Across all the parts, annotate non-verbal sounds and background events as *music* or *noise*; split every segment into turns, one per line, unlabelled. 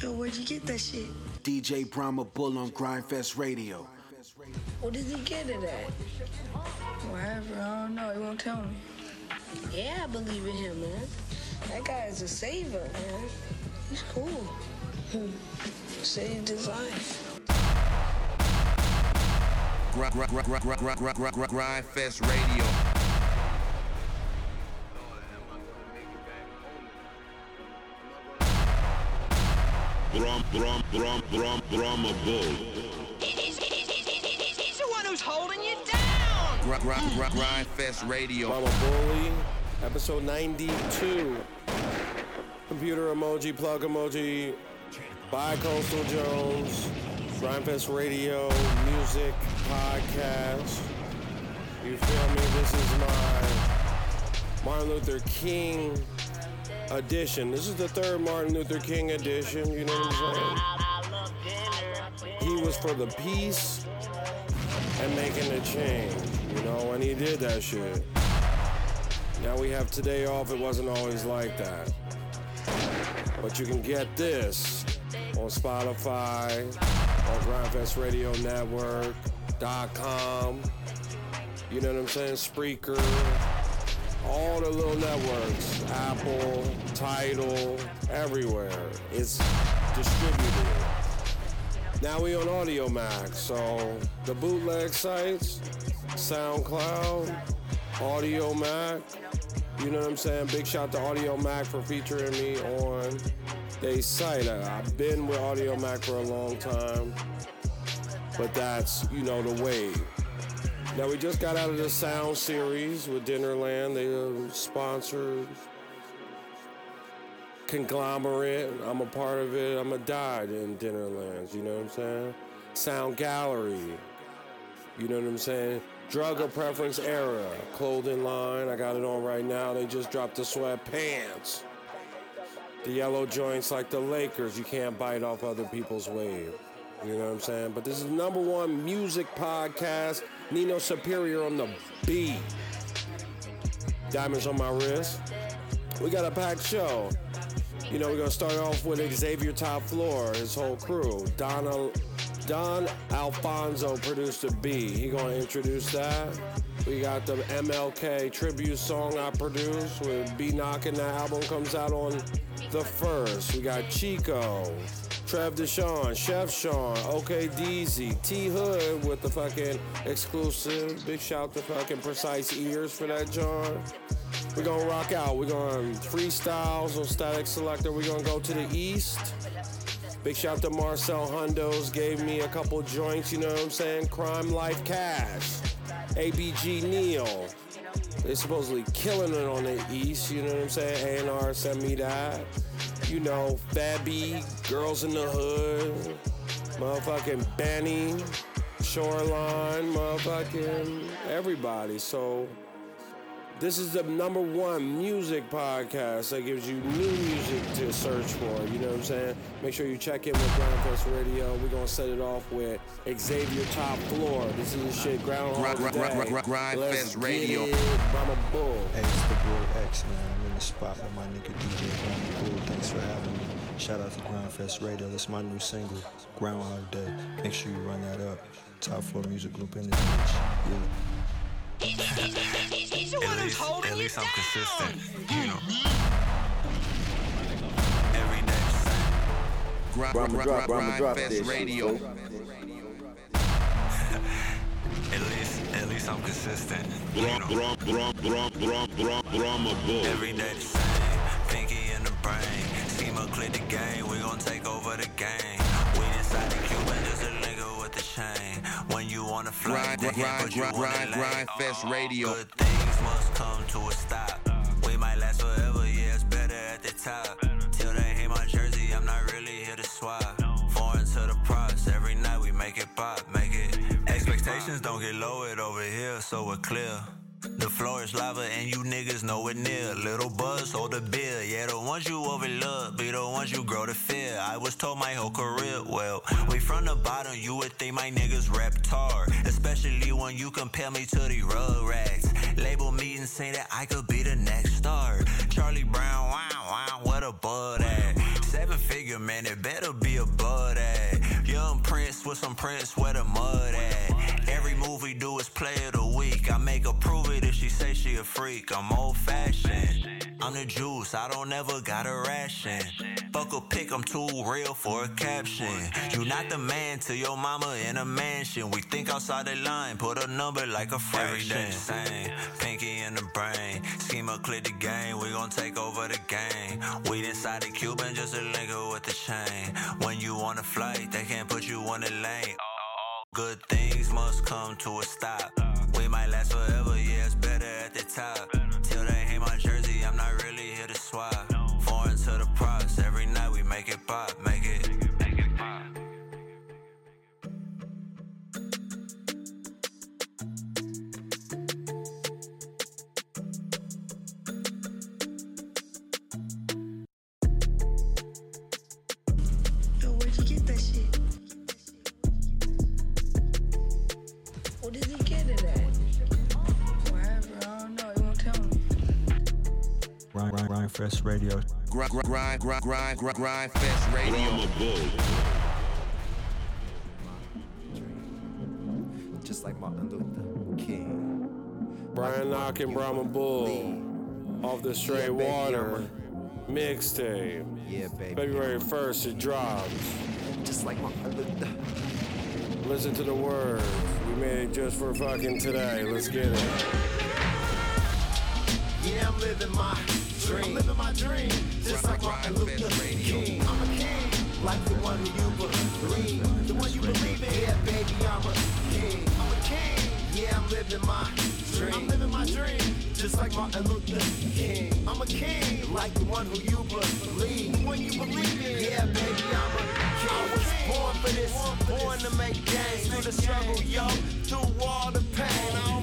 Yo, where'd you get that shit?
DJ Brahma Bull on Gryndfest Radio.
What did he get it at? Wherever, I don't know. He won't tell me. Yeah, I believe in him, man. That guy is a saver, man. He's cool. *laughs* Saved his life.
Gryndfest Radio.
Bram, Bram, Bram, Bram, Brahma Bull.
He's, he's, he's, he's, he's the one who's holding you down.
Gryndfest Radio.
Mama Bully, episode 92. Computer emoji, plug emoji, by Coastal Jones, Gryndfest Radio, music, podcast. You feel me? This is my Martin Luther King edition. This is the third Martin Luther King edition, you know what I'm saying? He was for the peace and making a change, you know, and he did that shit. Now we have today off, it wasn't always like that. But you can get this on Spotify, on Gryndfest Radio Network.com, you know what I'm saying? Spreaker, all the little networks, Apple, Tidal, everywhere. It's distributed. Now we on Audio Max, so the bootleg sites, SoundCloud, Audiomack. You know what I'm saying? Big shout to Audiomack for featuring me on their site. I've been with Audiomack for a long time, but that's you know the wave. Now we just got out of the Sound series with Dinnerland. They uh, sponsored conglomerate. I'm a part of it. I'm a died in Dinnerlands. You know what I'm saying? Sound Gallery. You know what I'm saying? Drug of Preference Era clothing line. I got it on right now. They just dropped the sweatpants. The yellow joints like the Lakers. You can't bite off other people's wave. You know what I'm saying? But this is number one music podcast. Nino Superior on the B. Diamonds on my wrist. We got a packed show. You know, we're gonna start off with Xavier Top Floor, his whole crew. Donna, Don Alfonso produced the beat. He gonna introduce that. We got the MLK tribute song I produced with B Knockin'. That album comes out on the first. We got Chico, Trev Deshon, Chef Sean, OK Deezy, T Hood with the fucking exclusive. Big shout to fucking Precise Ears for that, John. We're gonna rock out. We're gonna freestyles on Static Selector. We're gonna go to the east. Big shout to Marcel Hundos. Gave me a couple joints, you know what I'm saying? Krime Life Cass. ABG Neil. They supposedly killing it on the east, you know what I'm saying? A&R sent me that. You know, Fabby, Girls in the Hood, motherfucking Benny, Shoreline, motherfucking everybody. So this is the number one music podcast that gives you new music to search for. You know what I'm saying? Make sure you check in with Gryndfest Radio. We're gonna set it off with Xavier Top Floor. This is the shit Groundhog
Grind-
Day.
grind- grind- grind- Grindfest Radio.
it. I'm a bull.
Hey, it's the boy X, man. I'm in the spot with my nigga DJ Ground Cool. Thanks for having me. Shout out to Gryndfest Radio. That's my new single, Groundhog Day. Make sure you run that up. Top floor music group in this bitch. Yeah.
He's, he's, he's, he's the one
At
who's
least,
holding
at
you
least I'm
down.
consistent. You know. Every day the same.
Grind,
Brahma
grind,
drop, Brahma drop Gryndfest.
Radio.
At least, at least I'm consistent. Every day the *laughs* same. Pinky in the brain. Schema click the game. We gon' take over the game.
Grind, grind, grind,
wanna
grind,
lay.
Gryndfest Radio.
Good things must come to a stop. We might last forever, yeah, it's better at the top. Till they hate my jersey, I'm not really here to swap. Foreign to the props, every night we make it pop, make it. Expectations don't get lowered over here, so we're clear. The floor is lava and you niggas know it near. Little buzz, hold the beer. Yeah, the ones you overlook be the ones you grow to fear. I was told my whole career, well, we from the bottom, you would think my niggas rap tar. Especially when you compare me to the rug rats. Label me and say that I could be the next star. Charlie Brown, wow, wow, what a bud at. figure, man, it better be a above that. Young Prince with some Prince where the mud at. Every move we do is play it week. I make her prove it if she say she a freak. I'm old fashioned. I'm the juice, I don't ever got a ration. Fuck a pick, I'm too real for a caption. You not the man to your mama in a mansion. We think outside the line, put a number like a fraction. Every day same, pinky in the brain. Schema clear the game, we gon' take over the game. We inside the Cuban just a linker with the chain. When you on a flight, they can't put you on the lane. Good things must come to a stop. Might last forever, yeah, it's better at the top. Till they hate my jersey, I'm not really here to swap. Foreign to the props, every night we make it pop, make it.
Fest Radio.
Grind, grind, grind, grind, grind, grind, grind fest radio.
Brahma Bull.
Just like Martin Luther King.
Brian Knockin' Brahma Bull off the Straight
Yeah,
Water mixtape.
Yeah, baby.
February 1st, it drops.
Just like Martin Luther.
Listen to the words. We made it just for fucking today. Let's get it.
Yeah, I'm living my dream. I'm living my dream. Just like Martin Luther King. I'm a king. Like the one who you believe. The one you believe in. Yeah, baby, I'm a king. I'm a king. Yeah, I'm living my dream. I'm living my dream. Just like Martin Luther King. I'm a king. Like the one who you believe. The one you believe in. Yeah, baby, I'm a king. I was born for this. Born to make gains. Through the struggle, yo. Through all the pain.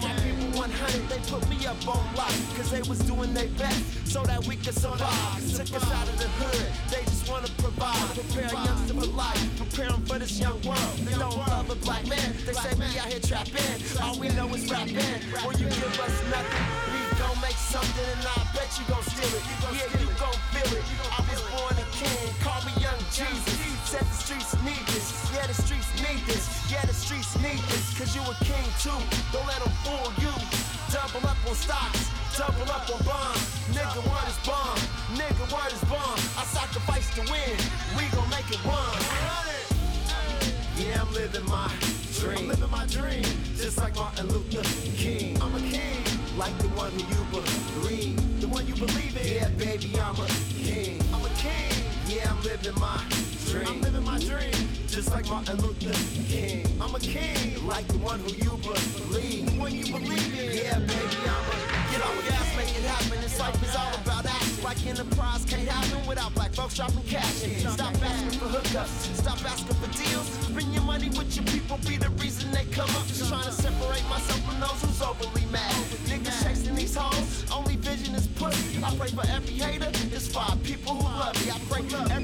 All 100, they put me up on lock. Cause they was doing their best so that we could survive. Took us out of the hood, they just wanna provide. Prepare a youngster for life, prepare them for this young world. They don't love a black man, they say we out here trapping. All we know is rapping. When you give us nothing, we gon' make something and I bet you gon' steal it. Yeah, you gon' feel it. I was born a king, call me young Jesus. Said the streets need this, yeah, the streets need this. Yeah, the streets need this, cause you a king too. Don't let them fool you. Double up on stocks, double up on bonds. Nigga, word is bomb. Nigga, word is bomb. I sacrifice to win. We gon' make it one. Yeah, I'm living my dream. I'm living my dream. Just like Martin Luther King. I'm a king. Like the one who you believe. The one you believe in. Yeah, baby, I'm a king. I'm a king. Yeah, I'm living my dream. I'm living my dream. Just like Martin Luther King. I'm a king. Like the one who you believe. The one you believe in. Yeah, baby, I'm a Get off gas, make it happen. This life is all about action. Like enterprise can't happen without black folks dropping cash. Stop asking for hookups. Stop asking for deals. Spend your money with your people. Be the reason they come up. Just trying to separate myself from those who's overly mad. Niggas chasing these hoes. Only vision is pussy. I pray for every hater. It's five people who love me. I pray everybody get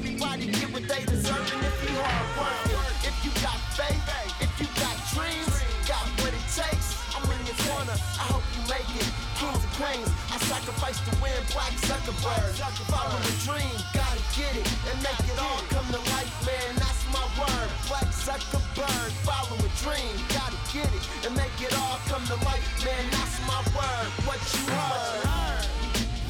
Black Zuckerberg. Follow the dream. Gotta get it and make it all come to life, man. That's my word. Black Zuckerberg. Follow a dream. Gotta get it and make it all come to life, man. That's my word. What you heard.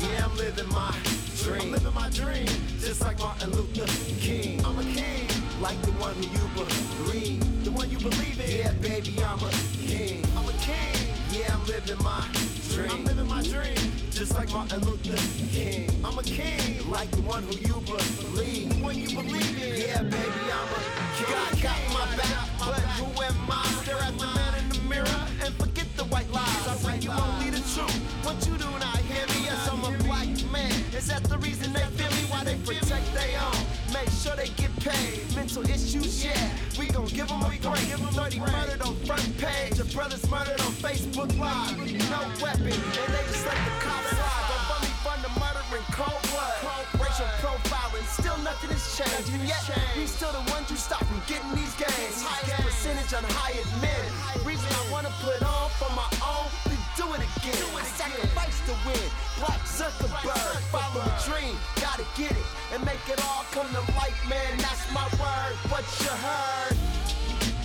Yeah, I'm living my dream. I'm living my dream. Just like Martin Luther King. I'm a king. Like the one who you believe. The one you believe in. Yeah, baby, I'm a king. I'm a king. Yeah, I'm living my dream. I'm living my dream. Just like Martin Luther King. I'm a king. Like the one who you believe. The one you believe in. Yeah, baby, I'm a king. God got my back, but who am I? Stare at the man in the mirror and forget the white lies. I bring you only the truth. What you do not hear me? Yes, I'm a black man. Is that the reason they feel me? Why they protect their own? Make sure they get paid. Mental issues, yeah. We gon' give them a break. 30 murdered on front page. Your brother's murdered on Facebook Live. No weapon, and they just let the cops slide. Don't bum me from the murder in cold blood. Racial profiling, still nothing has changed. And yet, we still the ones who stop from getting these gains. Highest percentage on hired men. Reason I wanna put on for my own. It again. I sacrifice to win. Black Zuckerberg, follow a dream, gotta get it and make it all come to life, man. That's my word. What you heard?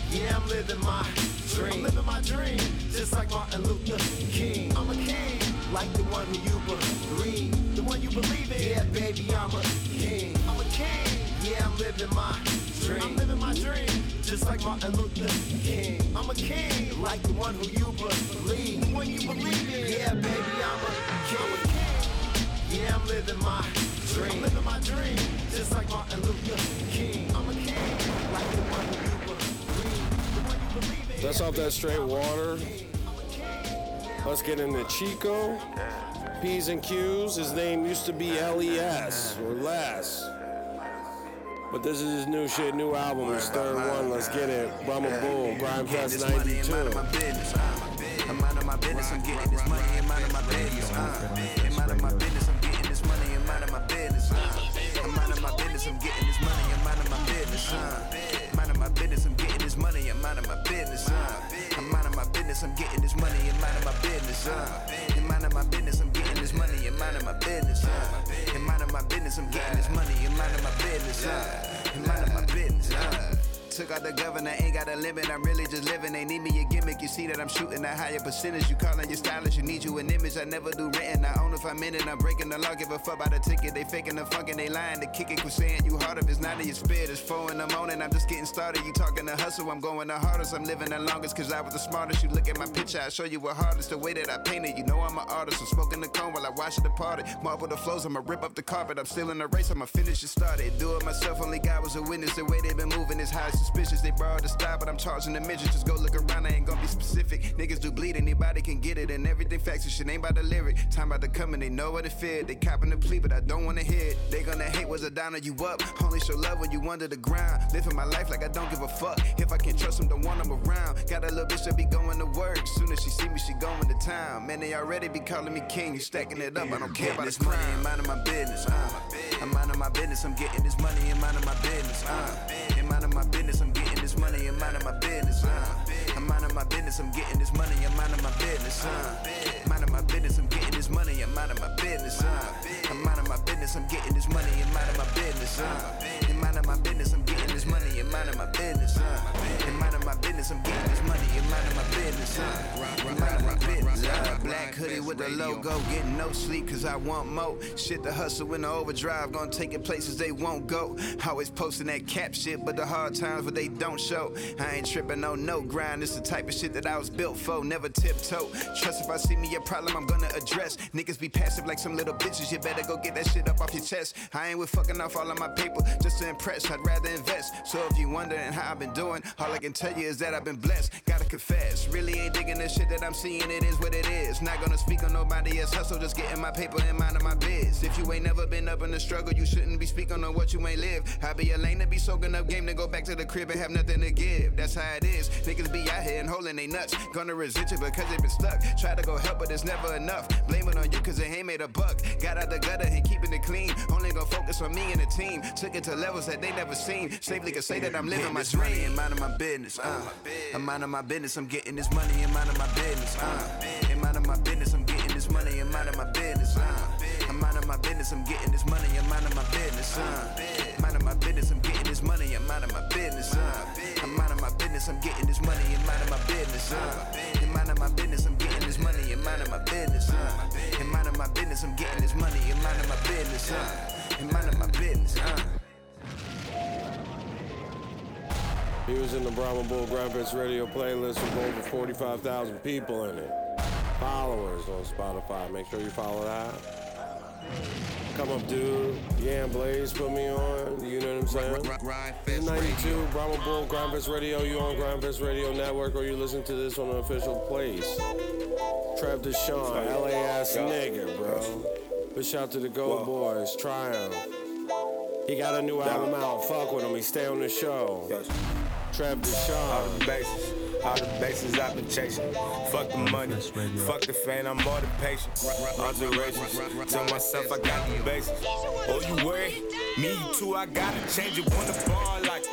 Yeah, I'm living my dream. I'm living my dream, just like Martin Luther King. I'm a king, like the one who you believe, the one you believe in. Yeah, baby, I'm a king. I'm a king. Yeah, I'm living my dream. I'm living my dream, just like Martin Luther King. I'm a king, like the one who you believe, the one you believe in. Yeah, baby, I'm a king. I'm a king. Yeah, I'm living my dream. I'm living my dream, just like Martin Luther King. I'm a king, like the one who you believe, the one you believe in.
That's off that straight water. Let's get into Chico. P's and Q's. His name used to be LES or Les. But this is his new shit, new album, his third one. Let's get it. Brahma Bull, Grime Fest 92.
I'm minding my business, I'm getting this money and minding my business. Uh, and minding my business, I'm getting this money and minding my business. Uh, I'm minding my business, I'm getting this money and minding my business. Uh, minding my business, I'm getting this money and minding my business. Uh, I'm business, I'm getting this money and minding my business. Uh, and minding my business, I'm getting this money and minding my business. Uh, and minding my business, I'm getting this money and minding my business. Uh, and minding my business. Uh, Took out the governor, ain't got a limit. I'm really just living. They need me a gimmick. You see that I'm shooting a higher percentage. You calling your stylist, you need you an image. I never do written. I own if I'm in it. I'm breaking the law. Give a fuck about the ticket. They faking the funk and they lying. The kicking, quit saying you hard if it's not in your spirit. It's four in the morning. I'm just getting started. You talking the hustle. I'm going the hardest. I'm living the longest cause I was the smartest. You look at my picture. I show you what hardest. The way that I painted. You know I'm an artist. I'm smoking the cone while I watch it departed. Marble the flows. I'ma rip up the carpet. I'm still in the race. I'ma finish it started. Do it myself. Only God was a witness. The way they been moving is high suspicious. They borrowed the style, but I'm charging the midget. Just go look around, I ain't gonna be specific. Niggas do bleed, anybody can get it, and everything facts. and Shit ain't about the lyric. Time about to come and they know what it fear. They copping the plea, but I don't wanna hear it. They gonna hate, was a down or you up? Only show love when you under the ground. Living my life like I don't give a fuck. If I can't trust them, don't want them around. Got a little bitch that be going to work. Soon as she see me, she going to town. Man, they already be calling me king. You stacking it up, I don't care about this money. I'm minding my business. Uh. I'm minding my business. I'm getting this money and minding my business. Uh. And minding my business. I'm getting this money and minding my business. Uh. I'm minding my business. I'm getting this money and minding my business. Uh. Minding my business. I'm getting this money and minding my business. Uh. I'm minding my business. I'm getting this money and minding my business. Uh. And minding my business. I'm getting this money and minding my business. Uh. Minding my business. I'm getting this money and minding my business. Uh. And minding my business. Uh. Black hoodie with the logo. Getting no sleep cause I want more. Shit, the hustle in the overdrive. Gonna take it places they won't go. Always posting that cap shit, but the hard times where they don't show. I ain't tripping on no grind. It's the type of shit that I was built for. Never tiptoe. Trust if I see me a problem, I'm gonna address. Niggas be passive like some little bitches. You better go get that shit up off your chest. I ain't with fucking off all of my paper just to impress. I'd rather invest. So if you wondering how I've been doing, all I can tell you is that I've been blessed. Gotta confess, really ain't digging the shit that I'm seeing. It is what it is. Not gonna speak on nobody else hustle, just getting my paper and minding my biz. If you ain't never been up in the struggle, you shouldn't be speaking on what you ain't live. I be a lane to be soaking up game to go back to the crib and have nothing to give. That's how it is. Niggas be out here and holding they nuts. Gonna resist it because they been stuck. Try to go help, but it's never enough. Blame it on you cause it ain't made a buck. Got out the gutter and keeping it clean. Only gonna focus on me and the team. Took it to levels that they never seen. Safely can say that I'm living my dream. Minding my business. Uh. I'm minding my business. I'm getting this money and minding my business. Uh. And minding my business. I'm getting this money and minding my business. Uh. I'm minding my business. I'm getting this money and minding my business. Uh. Minding my business. I'm getting this money and minding my business. Uh. I'm minding my business. I'm getting this money and minding my business. Uh. And minding my business. I'm getting this money and minding my business. Uh. And minding my business. I'm getting this money and minding my business. Uh. And minding my business. Uh.
He was in the Brahma Bull Graphics radio playlist with over 45,000 people in it. Followers on Spotify. Make sure you follow that. Come up, dude. Yeah, Blaze put me on. You know what I'm saying?
Grind
It's
Fest
92, Brahma Bull, Gryndfest Radio. You on Gryndfest Radio Network or you listen to this on an official place. Trev Deshon, LAS nigga, bro. But shout to the Gold Boys, Triumph. He got a new album out. Fuck with him. He stay on the show. Trev
All the bases, all the bases I've been chasing. Fuck the money, fuck the fame, I'm more than patient. Alterations, tell myself I got the bases. Oh, you worry? Me too, I gotta change it. Wanna fall like,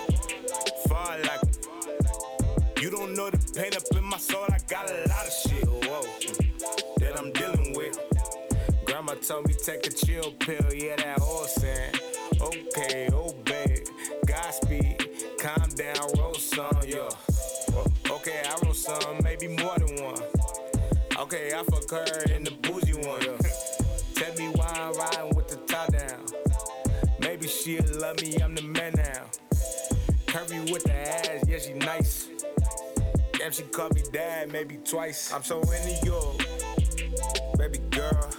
fall like. You don't know the pain up in my soul, I got a lot of shit. Whoa. that I'm dealing with. Grandma told me take a chill pill, yeah, that horse in. Okay, oh, obey, Godspeed, calm down, roll some, yeah. Okay, I roll some, maybe more than one. Okay, I fuck her in the bougie one, yeah. Tell me why I'm riding with the top down. Maybe she'll love me, I'm the man now. Curvy with the ass, yeah, she nice. Damn, she called me dad maybe twice. I'm so into you, baby girl.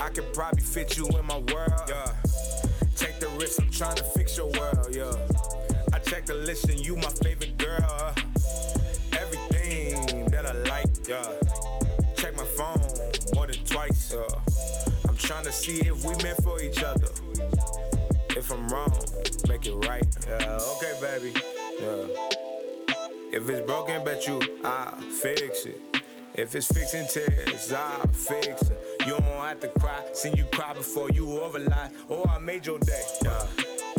I could probably fit you in my world, yeah. Take the risk, I'm trying to fix your world, yeah. I check the list and you my favorite girl. uh. Everything that I like, yeah. Check my phone more than twice, yeah. I'm trying to see if we meant for each other. If I'm wrong, make it right. Yeah, okay, baby. Yeah. If it's broken, bet you I'll fix it. If it's fixing tears, I'll fix it. You don't have to cry, seen you cry before you overlie. Oh, I made your day. Yeah,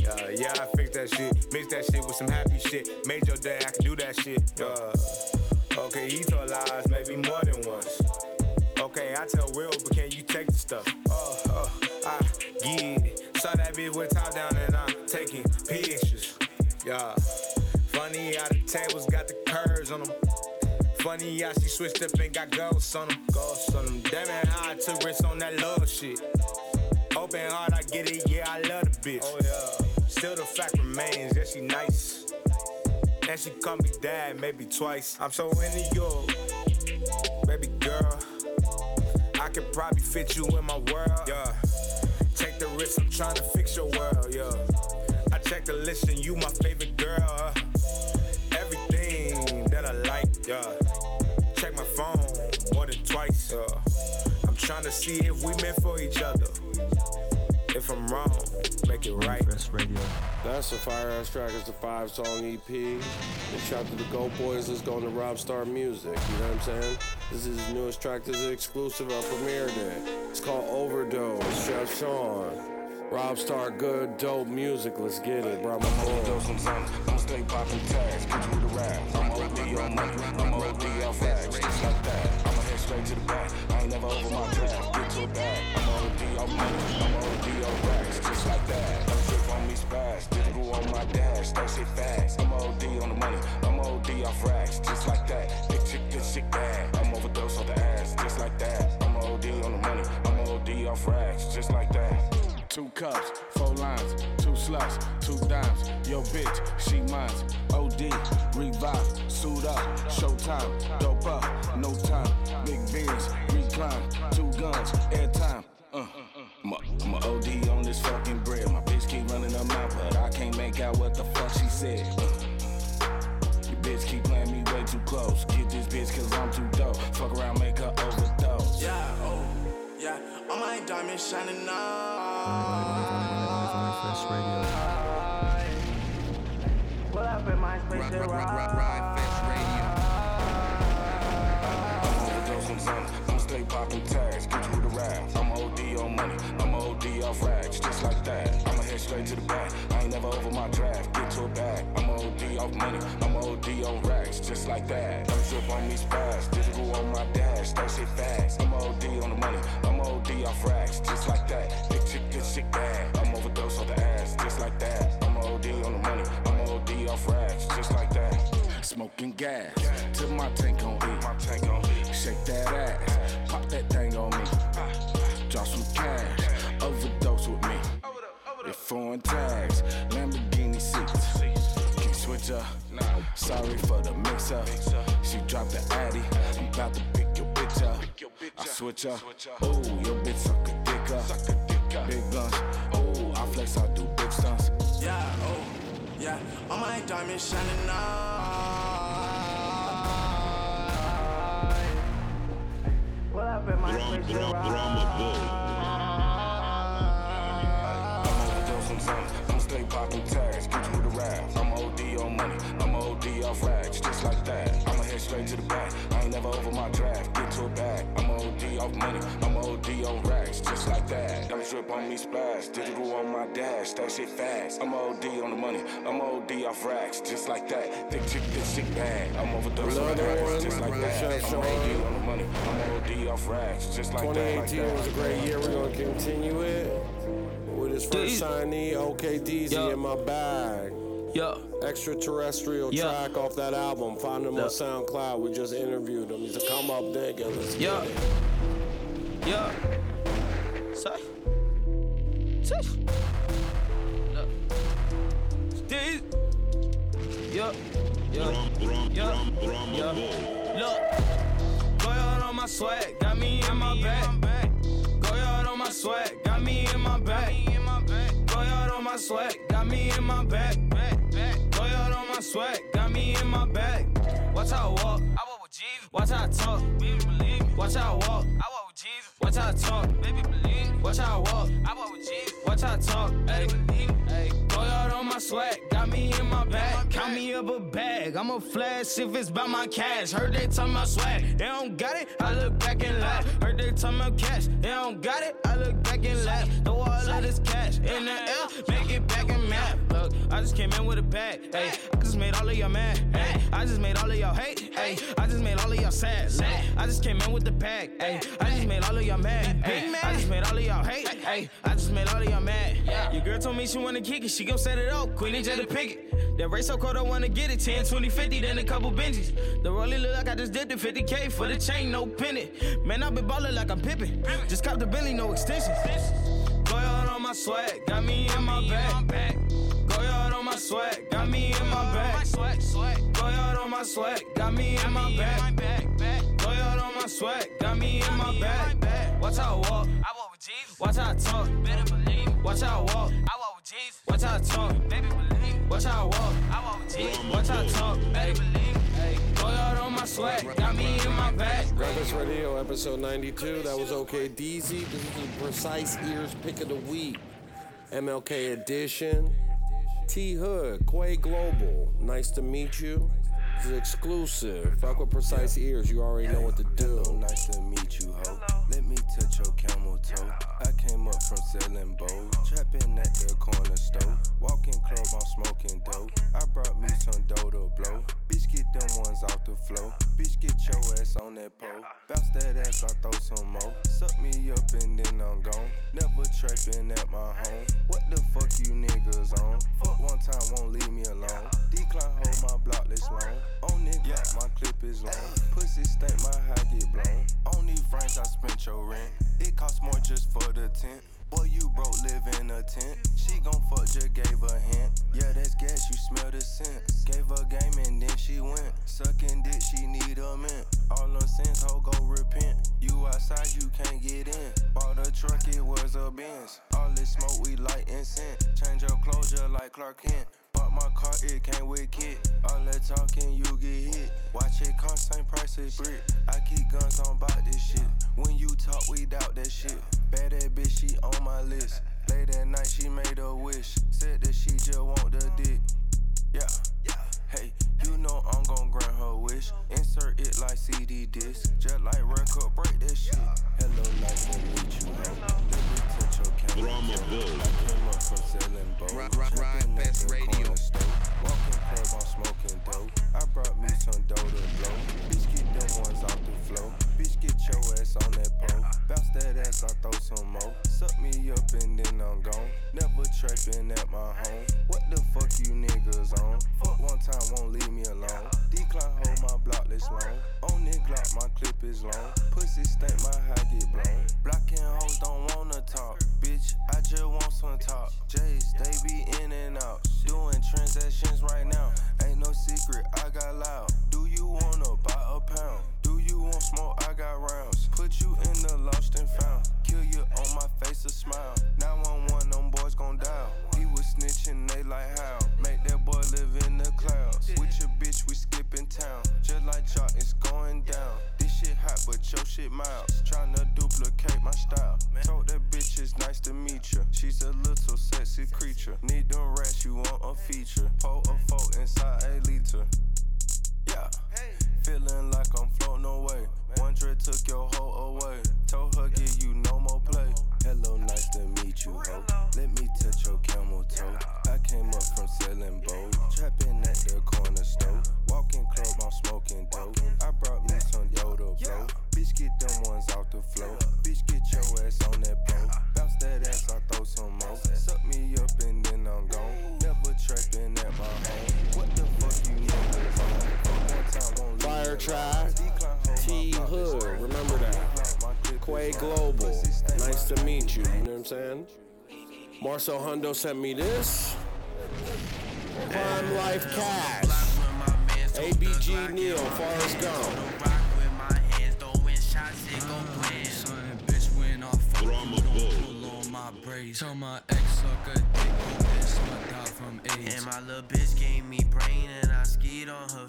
yeah, yeah, I fix that shit. Mix that shit with some happy shit. Made your day, I can do that shit. Yeah. Okay, he told lies, maybe more than once. Okay, I tell real, but can you take the stuff? Oh, oh, I get it. Saw that bitch with top down and I'm taking pictures. Yeah. Funny how the tables got the curves on them. Funny how she switched up and got ghosts on them. Ghosts on them. Damn it, how I took risks on that love shit. Open heart, I get it, yeah, I love the bitch. Oh, yeah. Still the fact remains, yeah, she nice. And she call me dad, maybe twice. I'm so into you, baby girl. I could probably fit you in my world, yeah. Take the risk, I'm trying to fix your world, yeah. I check the list and you my favorite girl. uh. Everything that I like, yeah. Check my phone more than twice, yeah. I'm trying to see if we meant for each other. If I'm wrong, make it right.
That's a fire ass track. It's a five song EP. And shout out to the Go Boys. Let's go into Rob Star Music. You know what I'm saying? This is his newest track. This is exclusive. I premiered it. It's called Overdose. Chef Sean. Rob Star, good, dope music. Let's get it, bro. I'm
Overdose on something. I'm stay popping tags. Get you with a rap. I'm OD on money. I'm OD off rags. Just like that. I'ma head straight to the back. I ain't never over my draft. A bag. I'm OD off money. I'm OD off rags. Just like that. Don't trip on me spaz. Didn't go on my dash. Stay shit fast. I'm OD on the money. I'm OD off rags. Just like that. Big chick, good shit bad. I'm overdose on the ass. Just like that. I'm OD on the money. I'm OD off rags. Just like that. Two cups, four lines, two sluts, two dimes. Yo, bitch, she mines. OD, revive, suit up, showtime, dope up, no time. Big recline, two guns, airtime. Uh, I'm a, I'm a OD on this fucking bread. My bitch keep running her mouth, but I can't make out what the fuck she said. Uh, your bitch keep playing me way too close. Get this bitch cause I'm too dope. Fuck around, make her overdose.
Yeah, oh, yeah. All my diamonds shining
Fest Radio.
Pull up in my space and
overdose popping tags, get you a rap. I'm OD on money, I'm OD off rags, just like that. I'ma head straight to the back. I ain't never over my draft, get to a bag. I'm OD off money, I'm OD on rags, just like that. Don't trip on me spaz, didn't on my dash, stay shit fast. I'm OD on the money, I'm OD off rags, just like that. Big chick, good shit bad. I'm overdose on the ass, just like that. I'm OD on the money, I'm OD off rags, just like that. Smoking gas till my tank on E. My tank on E. Shake that ass, that thing on me. Drop some cash, overdose with me. With foreign tags, Lamborghini seats. Can't switch up. Sorry for the mix up. She dropped the Addy. I'm about to pick your bitch up. I switch up. Ooh, your bitch suck a dick up. Big guns. Ooh, I flex, I do big stunts.
Yeah, oh, yeah. All my diamonds shining now.
Drum,
space
drum,
and
bull.
I'm overdose on. I'm tags. Get you with a rap. I'm OD on money. I'm OD off rags. Just like that. I'ma head straight to the back. I ain't never over my draft. Get to a bag. I'm OD off money. I'm OD on racks. Just like that. Diamonds drip on me splash. Digital on my dash. That shit fast. I'm OD on the money. I'm OD off racks. Just like that. Thick chick, this shit bad. I'm overdose on racks. Just like that. I'm OD on the money. I'm OD off racks. Just like that.
2018 was a great year. We're gonna continue it with his first signee, OK DZ, in my bag.
Yeah.
Extraterrestrial
Yeah.
track off that album. Find him
Yeah.
on SoundCloud. We just interviewed him. He's a come up nigga. Let's
Yeah.
get it.
Yeah. Say. Say. Look. Steve. Yeah. Yeah. Yeah. Yeah. Look. My swag. Got me in my bag. Go out on my swag. Got me in my bag. Go out on my swag. Got me in my bag. Go out on my swag. Got me in my bag. Watch how I walk. I walk with Jesus. Watch how I talk. Baby, believe. Watch how I walk. I walk with Jesus. Watch how I talk. Baby, believe. Watch how I walk. I walk with Jesus. Watch how I talk. Hey, hey. Go out on my swag. Got me in my bag. Count me up a bag. I'm a flash if it's about my cash. Heard they talking about swag. They don't got it. I look back and laugh. Heard they talking about cash. They don't got it. I look back and laugh. Throw all of this cash in the air. Make it back and mad. Look, I just came in with a bag. Hey, I just made all of y'all mad. Hey, I just made all of y'all hate. Hey, I just made all of y'all sad. Look, I just came in with the bag. Hey, I just made all of y'all mad. Hey, I just made all of y'all hate. Hey, I just made all of y'all mad. Your girl told me she wanna kick it. She gon' set it up. Queen and to pick it. That race so cold, I wanna get it. 10, 20, 50, then a couple Benjis. The rollie look like I just did the 50K for the chain, no pennant. Man, I been ballin' like I'm pippin'. Just cop the Bentley, no extensions. Go out on my swag, got me in my bag. Go out on my swag, got me in my bag. Go out on my swag, got me in my bag. Go out on my swag, got me in my bag. Watch how I walk. I walk with Jesus. Watch how I talk. Better believe. Watch how I walk. I Jesus. Watch how I talk. Baby believe. Watch how I walk. I walk with Jesus. Watch how I talk. Better believe. Go out on my swag, got me in my bag.
Gravis Radio, episode 92. That was OK DZ. This is the Precise Ears Pick of the Week. MLK Edition. T Hood, Quay Global. Nice to meet you. This is exclusive. Fuck with Precise Ears. You already know what to do.
Nice to meet you, ho. Let me touch your camel toe. I came up from selling bowls, trapping at the corner store. Walking club, I'm smoking dope. I brought me some dough to blow. Bitch, get them ones off the floor. Bitch, get your ass on that pole. Bounce that ass, I throw some more. Suck me up and then I'm gone. Never trapping at my home. What the fuck you niggas on? Fuck one time, won't leave me alone. Decline, hold my block this long. On nigga, my clip is long. Pussy stink, my high get blown. On these frames, I spent your rent. It costs more just for the tent. Boy, you broke, live in a tent. She gon' fuck, just gave a hint. Yeah, that's gas, you smell the scent. Gave her game and then she went. Sucking dick, she need a mint. All them sins, ho, go repent. You outside, you can't get in. Bought a truck, it was a Benz. All this smoke, we light and scent. Change your clothes just like Clark Kent. My car, it came with kit. All that talking, you get hit. Watch it come, same price as brick. I keep guns on bout this shit. When you talk, we doubt that shit. Bad that bitch, she on my
Marcel Hundo sent me this. Prime Life Cash. ABG Neil, Forrest Gump.
Tell my ex sucker dick open, slipped out from AIDS.
And my little bitch gave me brain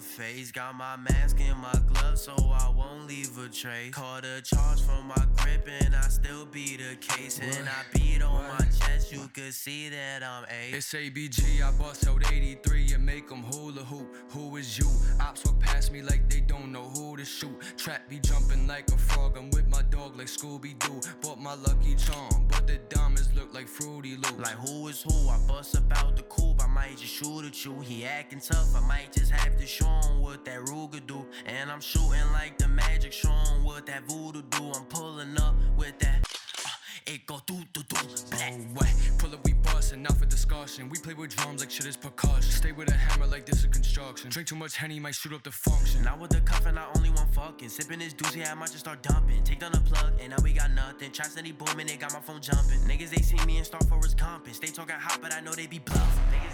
face. Got my mask and my gloves so I won't leave a trace. Caught a charge from my grip and I still beat the case. And I beat on my chest, you could see that I'm A.
It's ABG, I bust out 83 and make them hula hoop. Who is you? Ops walk past me like they don't know who to shoot. Trap be jumping like a frog, I'm with my dog like Scooby Doo. Bought my lucky charm, but the diamonds look like Fruity Loops.
Like who is who? I bust about the coupe, I might just shoot at you. He acting tough, I might just have to show him what that Ruger do. And I'm shooting like the magic, show what that voodoo do. I'm pulling up with that. uh, It go do do do black.
Way. Pull up, we bustin', not for discussion. We play with drums like shit is percussion. Stay with a hammer like this is construction. Drink too much henny, might shoot up the function.
Now with the cuffin', I only want fucking. Sippin' this doozy, I might just start dumping. Take down the plug, and now we got nothing. Try steady booming, they got my phone jumping. Niggas, they see me and start for his compass. They talking hot, but I know they be bluffing. Niggas,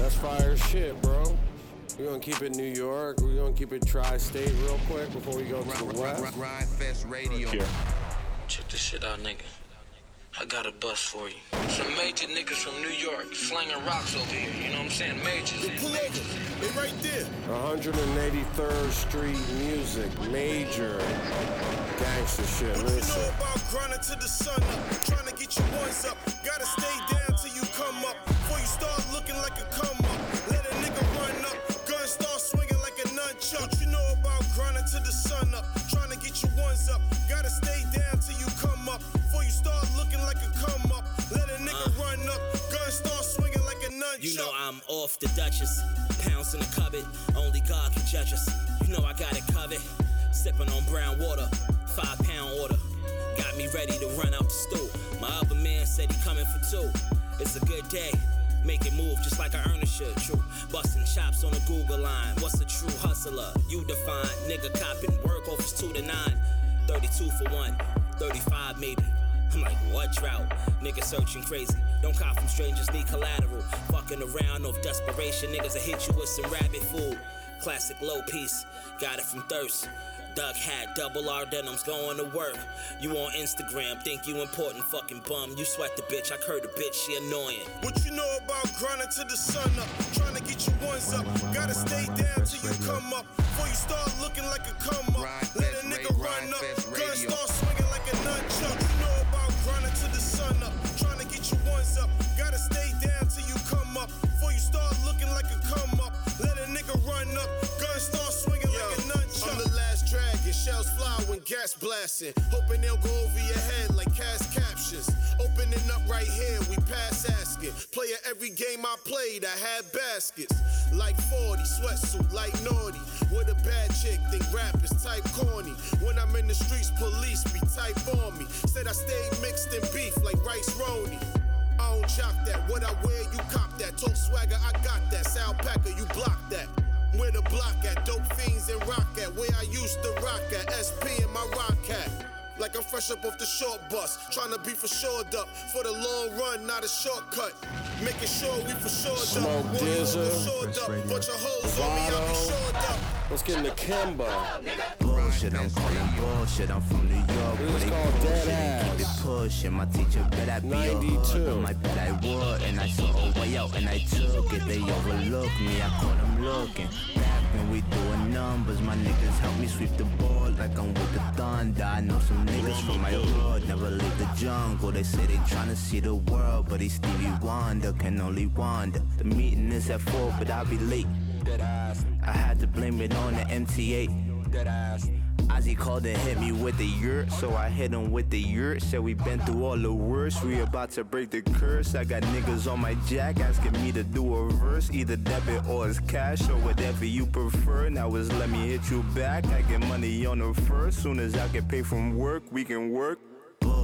That's fire shit, bro. We're gonna keep it New York. We're gonna keep it tri-state real quick before we go to the west.
Gryndfest Radio.
Check this shit out, nigga. I got a bus for you. Some major niggas from New York slinging rocks over here. You know what I'm saying? Majors.
Pull over. They right there.
183rd Street Music, major gangster shit. Listen.
about grinding to the sun up, trying to get your ones up. Gotta stay down sun up, trying to get your ones up. Gotta stay down till you come up. Before you start looking like a come up. Let a nigga uh. run up, gun start swinging like a nunchuck.
You know I'm off the Duchess. Pounds in the cupboard, only God can judge us. You know I got it covered. Sipping on brown water, five pound order. Got me ready to run out the stool. My other man said he coming for two. It's a good day. Make it move just like I earn a should. True. Busting chops on a Google line. What's a true hustler? You define. Nigga copping. Work offers two to nine. 32 for one. 35 maybe. I'm like, what drought? Niggas searching crazy. Don't cop from strangers, need collateral. Fucking around off desperation. Niggas will hit you with some rabbit food. Classic low piece. Got it from thirst. Doug hat, double R denims, going to work. You on Instagram, think you important, fucking bum. You sweat the bitch, I heard the bitch, she annoying.
What you know about grinding to the sun up, trying to get your ones up. Gotta stay down till you come up. Before you start looking like a come fly when gas blasting. Hoping they'll go over your head like cast captions. Opening up right here, we pass asking. Player every game I played, I had baskets. Like 40, sweatsuit, like naughty. With a bad chick, think rap is type corny. When I'm in the streets, police be type on me. Said I stayed mixed in beef like rice roni. I don't chop that. What I wear, you cop that. Talk swagger, I got that. Sal Packer, you block that. Where the block at? Dope fiends and rock at. Where I used to rock at. SP in my rock hat. Like I'm fresh up off the short bus. Trying to be for shored up. For the long run, not a shortcut. Making sure we for sure
Smoke
up. Want you
Dizza.
shored up. Bunch of hoes on me, I be shored up.
Let's get into Kemba.
Bullshit, I'm calling bullshit. I'm from New York.
Is
they bullshit
Dead
and Keep it pushing. My teacher bet I be a
92.
hood. On my bet I would. And I saw a way out and I took it. They overlooked me. I caught them looking. Back when we doing numbers, my niggas help me sweep the board like I'm with the thunder. I know some niggas from my hood never leave the jungle. They say they tryna see the world, but it's Stevie Wonder can only wander. The meeting is at four, but I'll be late. I had to blame it on the MTA.
Dead.
Ozzy called and hit me with the yurt, so I hit him with the yurt. Said we been through all the worst, we about to break the curse. I got niggas on my jack asking me to do a verse, either debit or it's cash or whatever you prefer. Now it's let me hit you back. I get money on the first, soon as I get paid from work, we can work.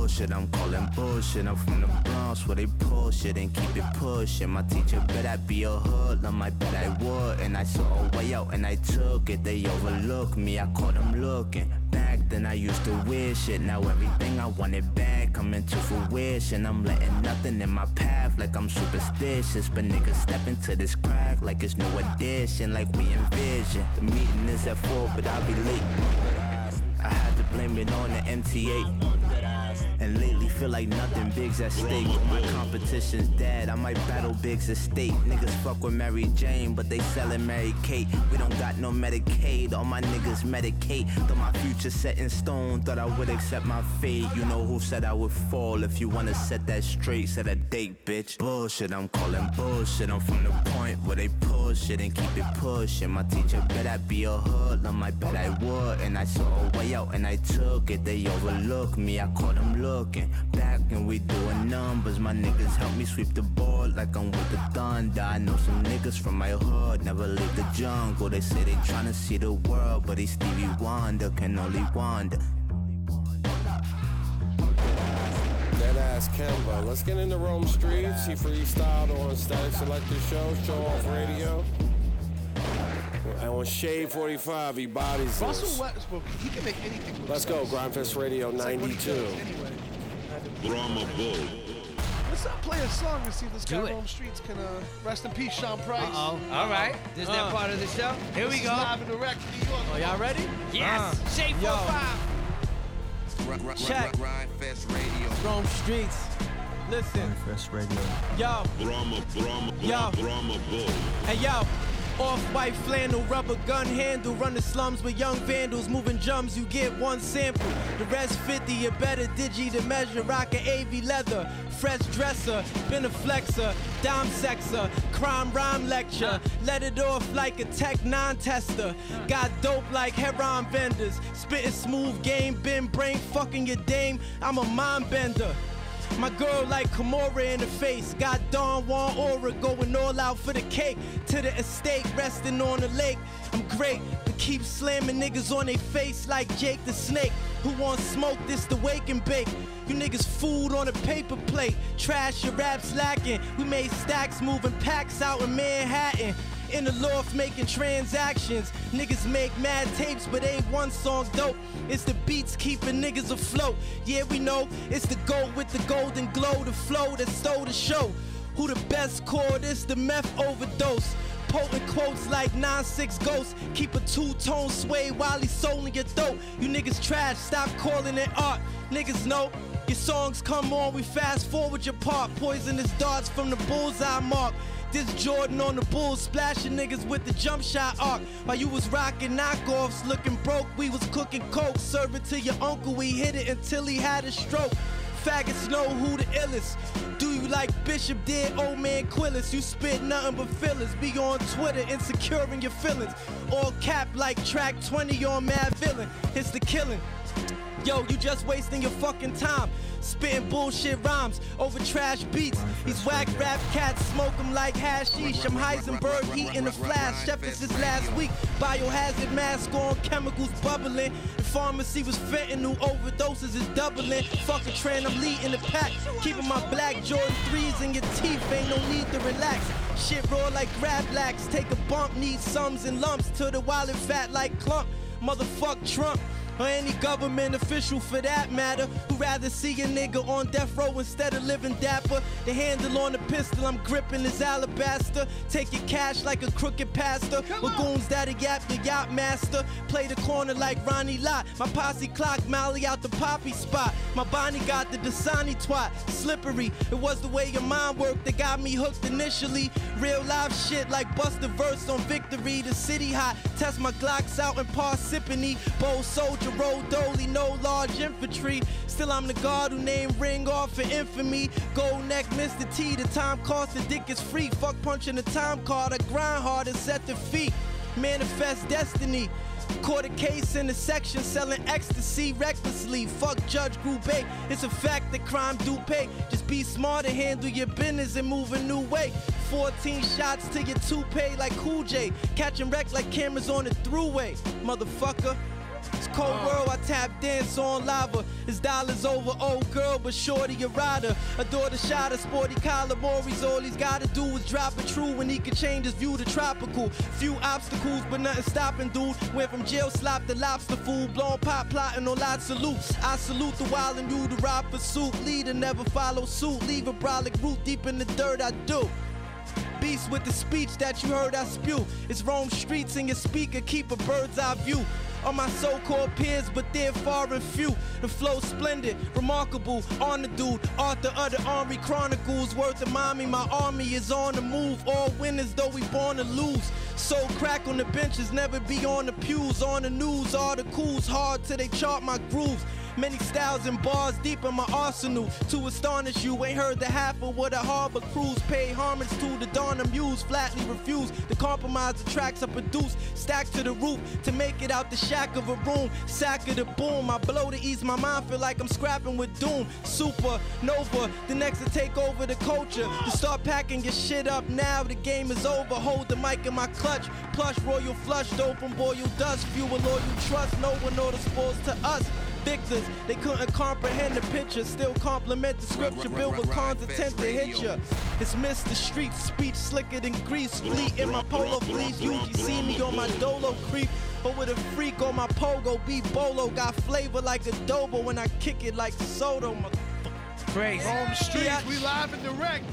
Bullshit, I'm calling bullshit. I'm from the Bronx where they bullshit and keep it pushing. My teacher bet I'd be a hoodlum, I bet I would. And I saw a way out and I took it. They overlooked me, I caught them looking. Back then I used to wish it. Now everything I wanted back coming to fruition. I'm letting nothing in my path like I'm superstitious. But niggas step into this crack like it's no addition, like we envision. The meeting is at four, but I'll be late. I had to blame it on the MTA. And lately feel like nothing big's at stake. My competition's dead, I might battle Big's estate. Niggas fuck with Mary Jane, but they sellin' Mary Kate. We don't got no Medicaid, all my niggas medicate. Though my future set in stone, thought I would accept my fate. You know who said I would fall? If you wanna set that straight, set a date, bitch. Bullshit, I'm calling bullshit. I'm from the point where they push it and keep it pushing. My teacher bet I be a hoodlum, I bet I would. And I saw a way out and I took it. They overlooked me, I caught them looking. Back and we doing numbers. My niggas help me sweep the board like I'm with the thunder. I know some niggas from my hood never leave the jungle. They say they tryna see the world, but they Stevie Wonder can only wander.
Dead ass Kemba. Let's get into Rome Streetz. He freestyled on Statik Selektah Show, Show Off Radio. And on Shade 45, he bodies this.
Russell Westbrook, he can make anything.
Let's go. Gryndfest Radio
It's like
92.
Does Anyway.
Brahma Bull.
Let's not play a song and see if this guy
Do it.
Rome Streetz can uh, rest in peace, Sean Price.
Uh-oh. All right. This is that
Uh.
part of the show. Here we
This is
go.
Live and direct from New York.
Oh, y'all ready? Yes.
Uh.
Shade
Yo.
45. Check.
Gryndfest Radio.
Rome Streetz. Listen.
Gryndfest Radio.
Yo.
Brahma, Brahma,
Yo.
Brahma Bull.
Hey yo, off-white flannel, rubber gun handle, run the slums with young vandals, moving drums, you get one sample. The rest 50, a better digi to measure, rockin' AV leather, fresh dresser, been a flexer, dime sexer, crime rhyme lecture, let it off like a tech non-tester. Got dope like heron vendors, spitting smooth game, been brain fucking your dame, I'm a mind bender. My girl like Kimura in the face. Got Don Juan aura going all out for the cake. To the estate, resting on the lake. I'm great, but keep slamming niggas on their face like Jake the Snake. Who wants smoke this the wake and bake? You niggas food on a paper plate. Trash your raps lacking. We made stacks moving packs out in Manhattan. In the loft making transactions. Niggas make mad tapes, but ain't one song dope. It's the beats keeping niggas afloat. Yeah, we know it's the goat with the golden glow, the flow that stole the show. Who the best chord is the meth overdose. Potent quotes like 9-6 ghosts. Keep a two-tone sway while he's soling your throat. You niggas trash, stop calling it art. Niggas know your songs come on, we fast forward your part. Poisonous darts from the bullseye mark. This Jordan on the Bulls, splashing niggas with the jump shot arc. While you was rocking knockoffs, looking broke, we was cooking coke. Serve it to your uncle, we hit it until he had a stroke. Faggots know who the illest. Do you like Bishop did old man Quillis? You spit nothing but fillers. Be on Twitter, insecure in your feelings. All cap like track 20 on Madvillain. It's the killing. Yo, you just wasting your fucking time. Spitting bullshit rhymes over trash beats. These whack rap cats smoke 'em like hashish. I'm Heisenberg, heat in the flash. Chef is this last week. Biohazard mask on, chemicals bubbling. The pharmacy was fentanyl, overdoses is doubling. Fucking trend, I'm leading the pack. Keeping my black Jordan 3s in your teeth, ain't no need to relax. Shit raw like grab blacks. Take a bump, need sums and lumps. To the wallet fat like clump. Motherfuck Trump. Or any government official for that matter, who'd rather see a nigga on death row instead of living dapper. The handle on the pistol I'm gripping is alabaster. Take your cash like a crooked pastor. With goons that'll yap the yacht master. Play the corner like Ronnie Lott. My posse clock Molly out the poppy spot. My Bonnie got the Dasani twat. Slippery. It was the way your mind worked that got me hooked initially. Real live shit like bust the verse on victory. The city hot. Test my Glocks out in Parsippany. Bold soldier, dolly, no large infantry. Still, I'm the guard who named Ring off for infamy. Gold neck, Mr. T. The time cost, the dick is free. Fuck punching the time card. I grind hard and set the feet. Manifest destiny. Caught a case in the section selling ecstasy recklessly. Fuck Judge Groupé. It's a fact that crime do pay. Just be smart and handle your business and move a new way. 14 shots to your toupee like Cool J. Catching wreck like cameras on the throughway. Motherfucker. It's cold world, I tap dance on lava. His dollars over, old girl, but shorty a rider. Adore the shot of sporty collar Maury's all he's gotta do is drop it true when he can change his view to tropical. Few obstacles, but nothing stopping, dude. Went from jail slop to lobster food, blown pop plotting on lots of loot. I salute the wild and you to rob for suit. Leader never follow suit, leave a brolic root deep in the dirt, I do. Beast with the speech that you heard I spew. It's Rome Streetz and your speaker keep a bird's eye view. All my so-called peers, but they're far and few. The flow splendid, remarkable, on the dude. Author of the Army Chronicles, worth of mommy. My army is on the move. All winners, though we born to lose. So crack on the benches, never be on the pews. On the news, articles hard till they chart my grooves. Many styles and bars deep in my arsenal. To astonish you, ain't heard the half of what a harbor cruise pay homage to the dawn of muse. Flatly refuse to compromise the tracks I produce. Stacked to the roof to make it out the shack of a room. Sack of the boom. I blow to ease my mind, feel like I'm scrapping with doom. Super Nova, the next to take over the culture. To start packing your shit up now, the game is over. Hold the mic in my clutch. Plush royal flush, dope from boil dust. Fuel loyal trust, no one the spoils to us victors. They couldn't comprehend the picture. Still compliment the scripture built with cons intent to hit ya. It's Mr. Street speech slicker than grease. Fleet in my polo fleece. Usually see me on my dolo creep. But with a freak on my pogo, be bolo. Got flavor like adobo when I kick it like Soto.
Crazy.
Home streets, we live and direct.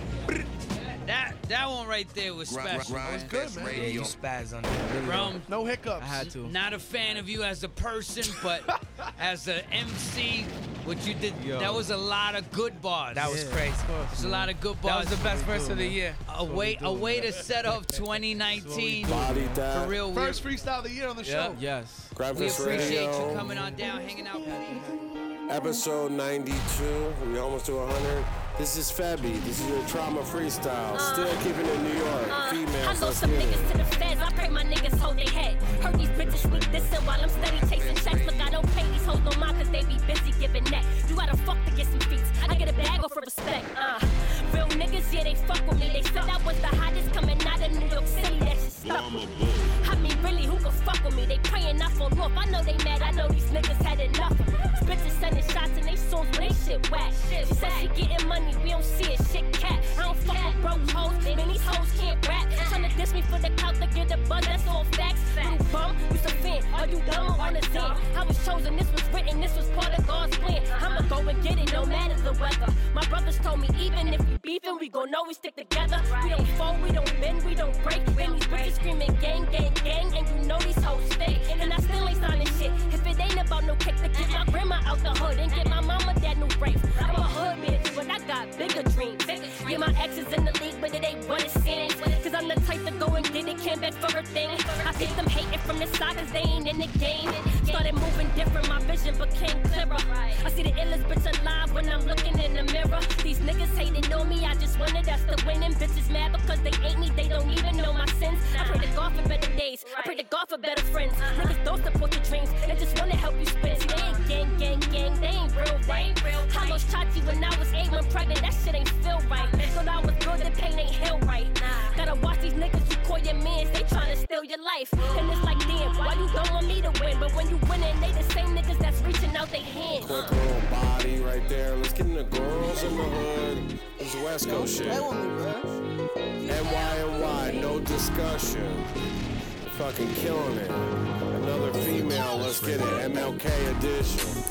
That that one right there was
Grind-
special.
Grind
was good, man.
Radio.
Yeah, you spaz on that. Really
Bro, no hiccups.
I had to. Not a fan of you as a person, but *laughs* as an MC, what you did,
Yo.
that was a lot of good bars.
That was Yeah, crazy. of course,
There's a lot of good bars.
That was the best verse of the year.
A way, a way to set off 2019
Body
for real. we-
First freestyle of the year on the show.
Yes.
Grind
We appreciate
Radio.
you coming on down, hanging out. Buddy.
Episode 92. We almost to 100. This is Feby. This is your trauma freestyle. Still keeping it New York.
Uh,
Females.
I know some
get
niggas to the feds. I pray my niggas hold their head. Heard these bitches sweet dissing while I'm steady chasing checks. Look, I don't pay these hoes no mind cause they be busy giving neck. You gotta fuck to get some feats. I get a bag off for respect. Uh, real niggas, yeah, they fuck with me. They said I was the hottest coming out of New York City. That shit stuck with me. I mean, really, who could fuck with me? They praying I fall off. I know they mad. I know these niggas had enough. Bitches sending shots and they songs, but they shit whack. She said she getting money. We don't see it. Shit cat. I don't fuck with broke hoes. Man, these hoes can't rap. Tryna diss me for the clout to get the buzz. That's all facts. Little bum, you some fan. Are you dumb on the stand? I was chosen. This was written. This was part of God's plan. I'ma go and get it, no matter the weather. My brothers told me even if we beefing, we gon' know we stick together. We don't fall, we don't bend, we don't break. And these bitches screaming gang, gang, gang, and you know these hoes fake. And I still ain't signing shit. If it ain't about no cake to get my grandma out the hood and get my mama that new rape. I'm a hood bitch, but I got bigger dreams. Yeah, my ex is in the league, but it ain't what it seems. Cause I'm the type to go and get it, came back for her thing. I see them hating from the side cause they ain't in the game. Started moving different, my vision became clearer. I see the illest bitch alive when I'm looking in the mirror. These niggas hating on me, I just wanted us to winning. Bitches mad because they ain't me, they don't even know my sins. I pray to God for better days, I pray to God for better friends. Niggas don't support your dreams, pregnant, that shit ain't feel right. Thought I was good, the pain ain't heal right. Gotta watch these niggas you call your mans, they tryna steal your life. And it's like, damn, why you don't want me to win? But when you winning, they the same niggas that's reaching out their hands.
Quick little body right there. Let's get in the girls in the hood. This is West Coast shit. NY, no discussion. Fucking killing it. Another female, let's get it. MLK edition.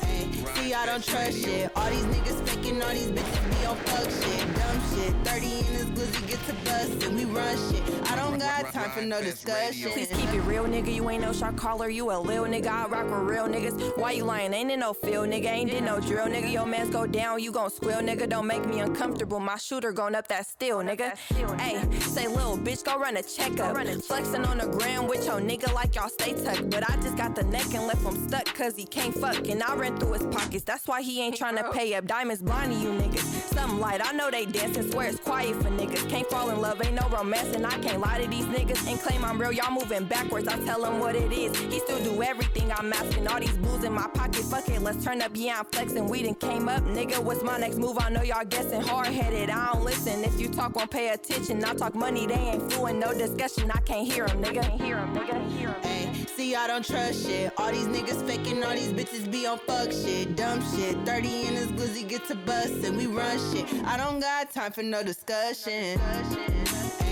See, I don't trust shit. These niggas faking, all these bitches be on fuck shit. Dumb shit. 30 in this glizzy to bustin'. We run shit. I don't got time for no discussion.
Please keep it real, nigga. You ain't no shot caller. You a lil nigga. I rock with real niggas. Why you lying? Ain't in no field, nigga. Ain't did no drill, nigga. Your mans go down, you gon' squeal, nigga. Don't make me uncomfortable. My shooter gon' up that steel, nigga. Hey, say little bitch, go run a checkup. Flexing on the ground with your nigga like y'all stay tucked. But I just got the neck and left him stuck cause he can't fuck. And I ran through his pockets. That's why he ain't tryna pay up. Diamonds blinding you niggas. Something light. I know they dancing, swear it's quiet for niggas. Can't fall in love, ain't no romance. And I can't lie to these niggas and claim I'm real. Y'all moving backwards. I tell them what it is. He still do everything I'm asking. All these blues in my pocket. Fuck it, let's turn up. Yeah, I'm flexing. We done came up, nigga. What's my next move? I know y'all guessing. Hard headed. I don't listen. If you talk, won't pay attention. I talk money. They ain't fluent. No discussion. I can't hear them, nigga. Can't hear them, nigga. Hear 'em.
Ay, see, I don't trust shit. All these niggas faking, all these bitches be on fuck shit. Dumb shit. 30 in this glizzy get to bust and we run shit. I don't got time for no discussion. Ay,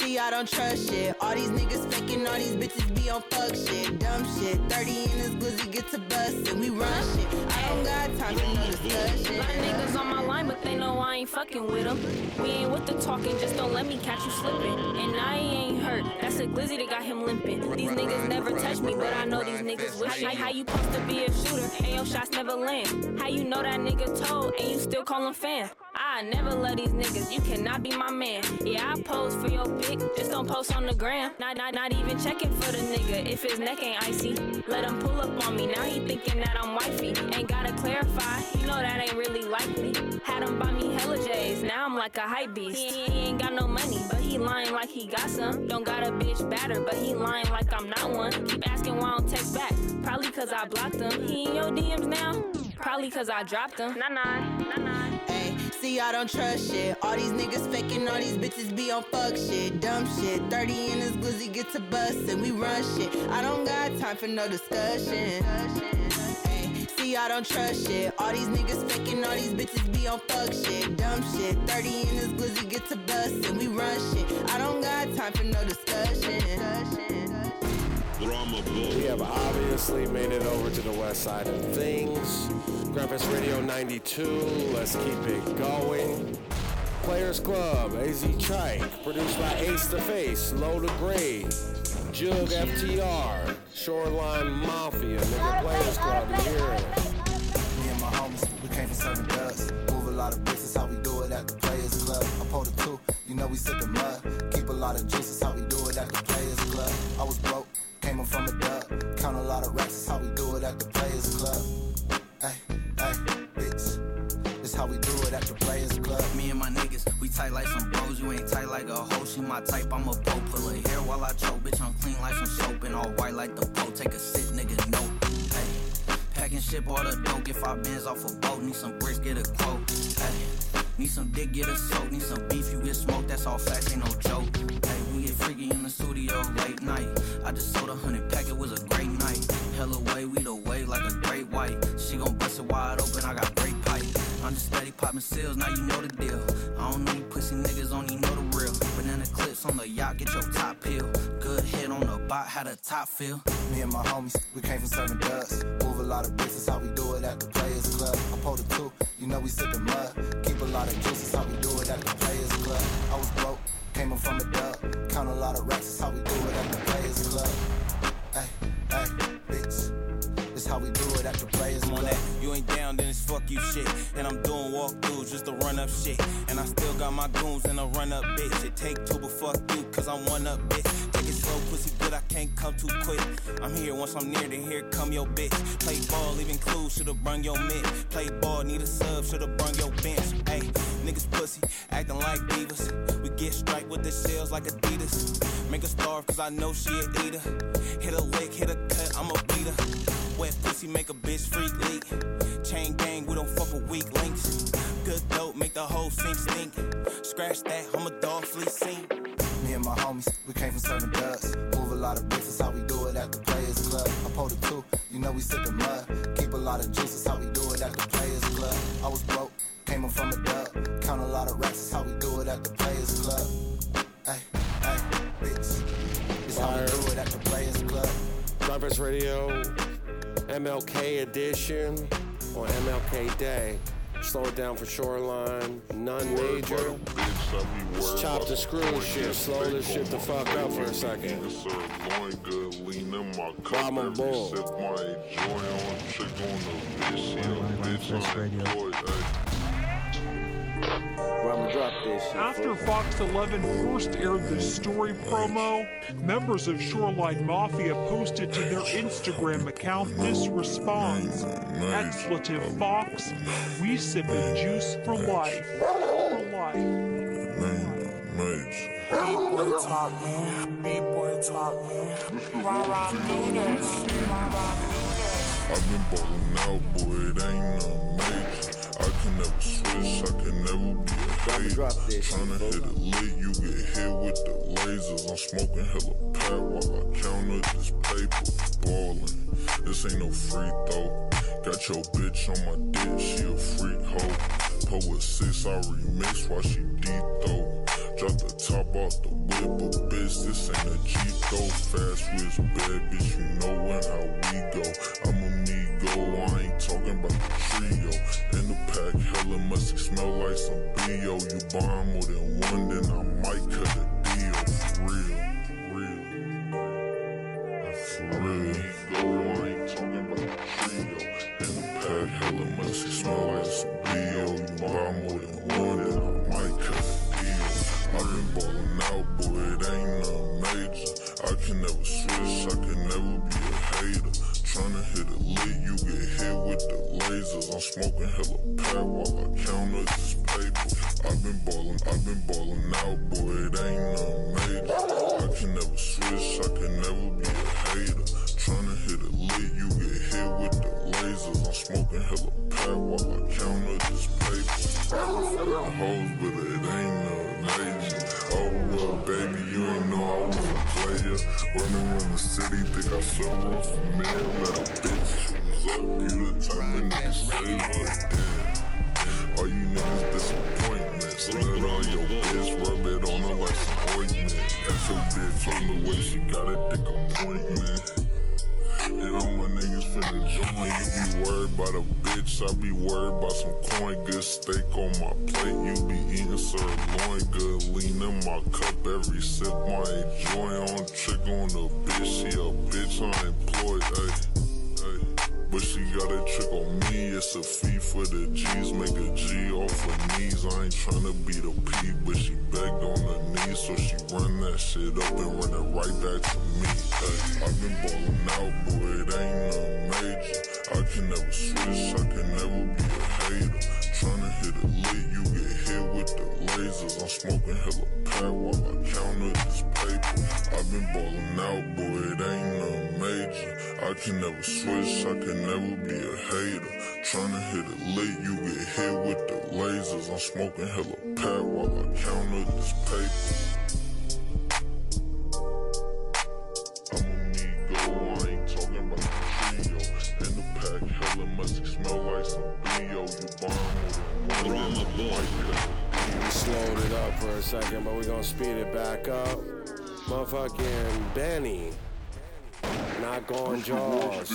see, I don't trust shit. All these niggas faking, all these bitches be on fuck shit. Dumb shit. 30 in this glizzy get to bust and we run shit. I don't got time for no discussion.
My niggas on my line, but they know I ain't fucking with them. We ain't with the talking, just don't let me catch you slipping. And I ain't hurt, that's a glizzy that got him limping. These niggas never touch me, but I know these niggas wish. How, how you supposed to be a shooter and your shots never land? How you know that nigga told and you still call him fan? I never love these niggas, you cannot be my man. Yeah, I pose for your pic, just don't post on the gram. Not, not, not even checking for the nigga if his neck ain't icy. Let him pull up on me, now he thinking that I'm wifey. Ain't gotta clarify, you know that ain't really likely. Had him buy me hella J's, now I'm like a hype beast. He, he ain't got no money, but he lying like he got some. Don't got a bitch batter, but he lying like I'm not one. Keep asking why I don't text back, probably cause I blocked him. He in your DMs now? Probably cause I dropped him. Nah, nah, nah, nah.
Ay, see, I don't trust shit. All these niggas faking, all these bitches be on fuck shit. Dumb shit. 30 in this glizzy get to bust and we run shit. I don't got time for no discussion. Ay, see, I don't trust shit. All these niggas faking, all these bitches be on fuck shit. Dumb shit. 30 in this glizzy get to bust and we run shit. I don't got time for no discussion.
We have obviously made it over to the west side of things. Gryndfest Radio 92, let's keep it going. Players Club, AZ Chike, produced by Ace the Face, Low to Grade, Jug FTR, Shoreline Mafia, nigga Players Club, it.
Me and my homies, we came from serving dubs. Move a lot of that's how we do it at the Players Club. I pulled a two, you know we sip the mud. Keep a lot of juice, that's how we do it at the Players Club. I was broke, came up from a dub. Count a lot of racks, how we do it at the Players Club. How we do it at the Players Club.
Me and my niggas, we tight like some bros. You ain't tight like a hoe. She my type, I'm a pro. Pull her hair while I choke. Bitch, I'm clean like some soap. And all white like the Pope. Take a sip, nigga, no. Hey, packing ship all the dope. If five bends off a boat, need some bricks, get a quote. Hey, need some dick, get a soak. Need some beef, you get smoked. That's all facts, ain't no joke. Hey, we get freaky in the studio late night. I just sold a hundred pack, it was a great night. Hella way, we the wave like a great white. She gon' bust it wide open, I got steady popping seals, now you know the deal. I don't know you pussy niggas, only know the real. Banana clips on the yacht, get your top peeled. Good hit on the bot, how the top feel.
Me and my homies, we came from serving dubs. Move a lot of bricks, that's how we do it at the Players Club. I pulled a two, you know we sip the mud. Keep a lot of juice, that's how we do it at the Players Club. I was broke, came up from a dub. Count a lot of racks, that's how we do it at the Players Club. How we do it at the Players
on that. You ain't down, then it's fuck you shit. And I'm doing walkthroughs just to run up shit. And I still got my goons in a run up bitch. It take two, but fuck you, cause I'm one up bitch. Take it slow, pussy good, I can't come too quick. I'm here once I'm near, then here come your bitch. Play ball, leaving clues, should've brung your mid. Play ball, need a sub, should've brung your bench. Hey, niggas pussy, acting like divas. We get strike with the shells like Adidas. Make her starve, cause I know she a eater. Hit a lick, hit a cut, I'm a beater. Wet pussy make a bitch freak leak. Chain gang, we don't fuck with weak links. Good dope, make the whole sink stink. Scratch that, I'm a dog flea scene.
Me and my homies, we came from serving dubs. Move a lot of bricks, that's how we do it at the Players Club. I pulled a two, you know we sip the mud. Keep a lot of juice, that's how we do it at the Players Club. I was broke, came up from a dub. Count a lot of racks, that's how we do it at the Players Club. Hey, hey, bitch. This how we do it at the Players Club.
Gryndfest Radio, MLK edition on MLK Day. Slow it down for Shoreline, none major. Let's chop the screw shit, slow this shit the fuck up for a second. Mama bull.
After Fox 11 first aired the story promo, members of Shoreline Mafia posted to their Instagram account this response. Expletive Fox, we sippin' juice for life. For life.
major.
Big boy talk, man. Big boy talk, man. Rah rah, do. Rah rah, do.
I've been ballin' out, boy, it ain't nothing major. I can never switch, I can never be a hater. Tryna hit it lit, you get hit with the lasers. I'm smoking hella pat while I count up this paper. Ballin', this ain't no free throw. Got your bitch on my dick, she a freak hoe. With six, I remix while she deep though. Drop the top off the whip, but bitch, this ain't a Jeep though. Fast wrist, bad bitch, you know when how we go. I'm a me go, I ain't talking about the trio. In the pack, hella must smell like some BO. You buy more than one, then I might cut a deal. For real, real. For real. Can never switch, I can never be a hater. Tryna hit it lit, you get hit with the lasers. I'm smoking hella pat while I count up this paper. I've been ballin', I've been ballin' out, boy, it ain't nothing major. I can never switch, I can never be a hater. Tryna hit it lit, you get hit with the lasers. I'm smoking hella pat while I count up this paper. Hoes, but it ain't nothing major. Oh well, baby, you ain't know I was a player. Running around the city, think I so rough for me. Let a bitch choose up. You the type of nigga say what damn. All you niggas disappointments. Let on your bitch, rub it on her like some ointment. That's your bitch on the way, she got a dick appointment. And all my niggas finna join. You be worried about a bitch, I be worried about some coin. Good steak on my plate, you be eating sirloin. Good lean in my cup, every sip my enjoy. On trick on the bitch, she a bitch unemployed, ayy. But she got a trick on me, it's a fee for the G's. Make a G off her knees. I ain't tryna be the P, but she begged on her knees, so she run that shit up and run it right back to me. Ay, I've been ballin' out, boy, it ain't no major. I can never switch, I can never be a hater. Smoking hella pat while I counter this paper. I've been ballin' out, boy, it ain't nothing major. I can never switch, I can never be a hater. Tryna hit it late, you get hit with the lasers. I'm smoking hella pat while I counter this paper. The. In the pack, smell like some BO. You bomb with a one, then I might cut
We slowed it up for a second, but we're gonna speed it back up. Motherfucking Benny. Not going Jaws.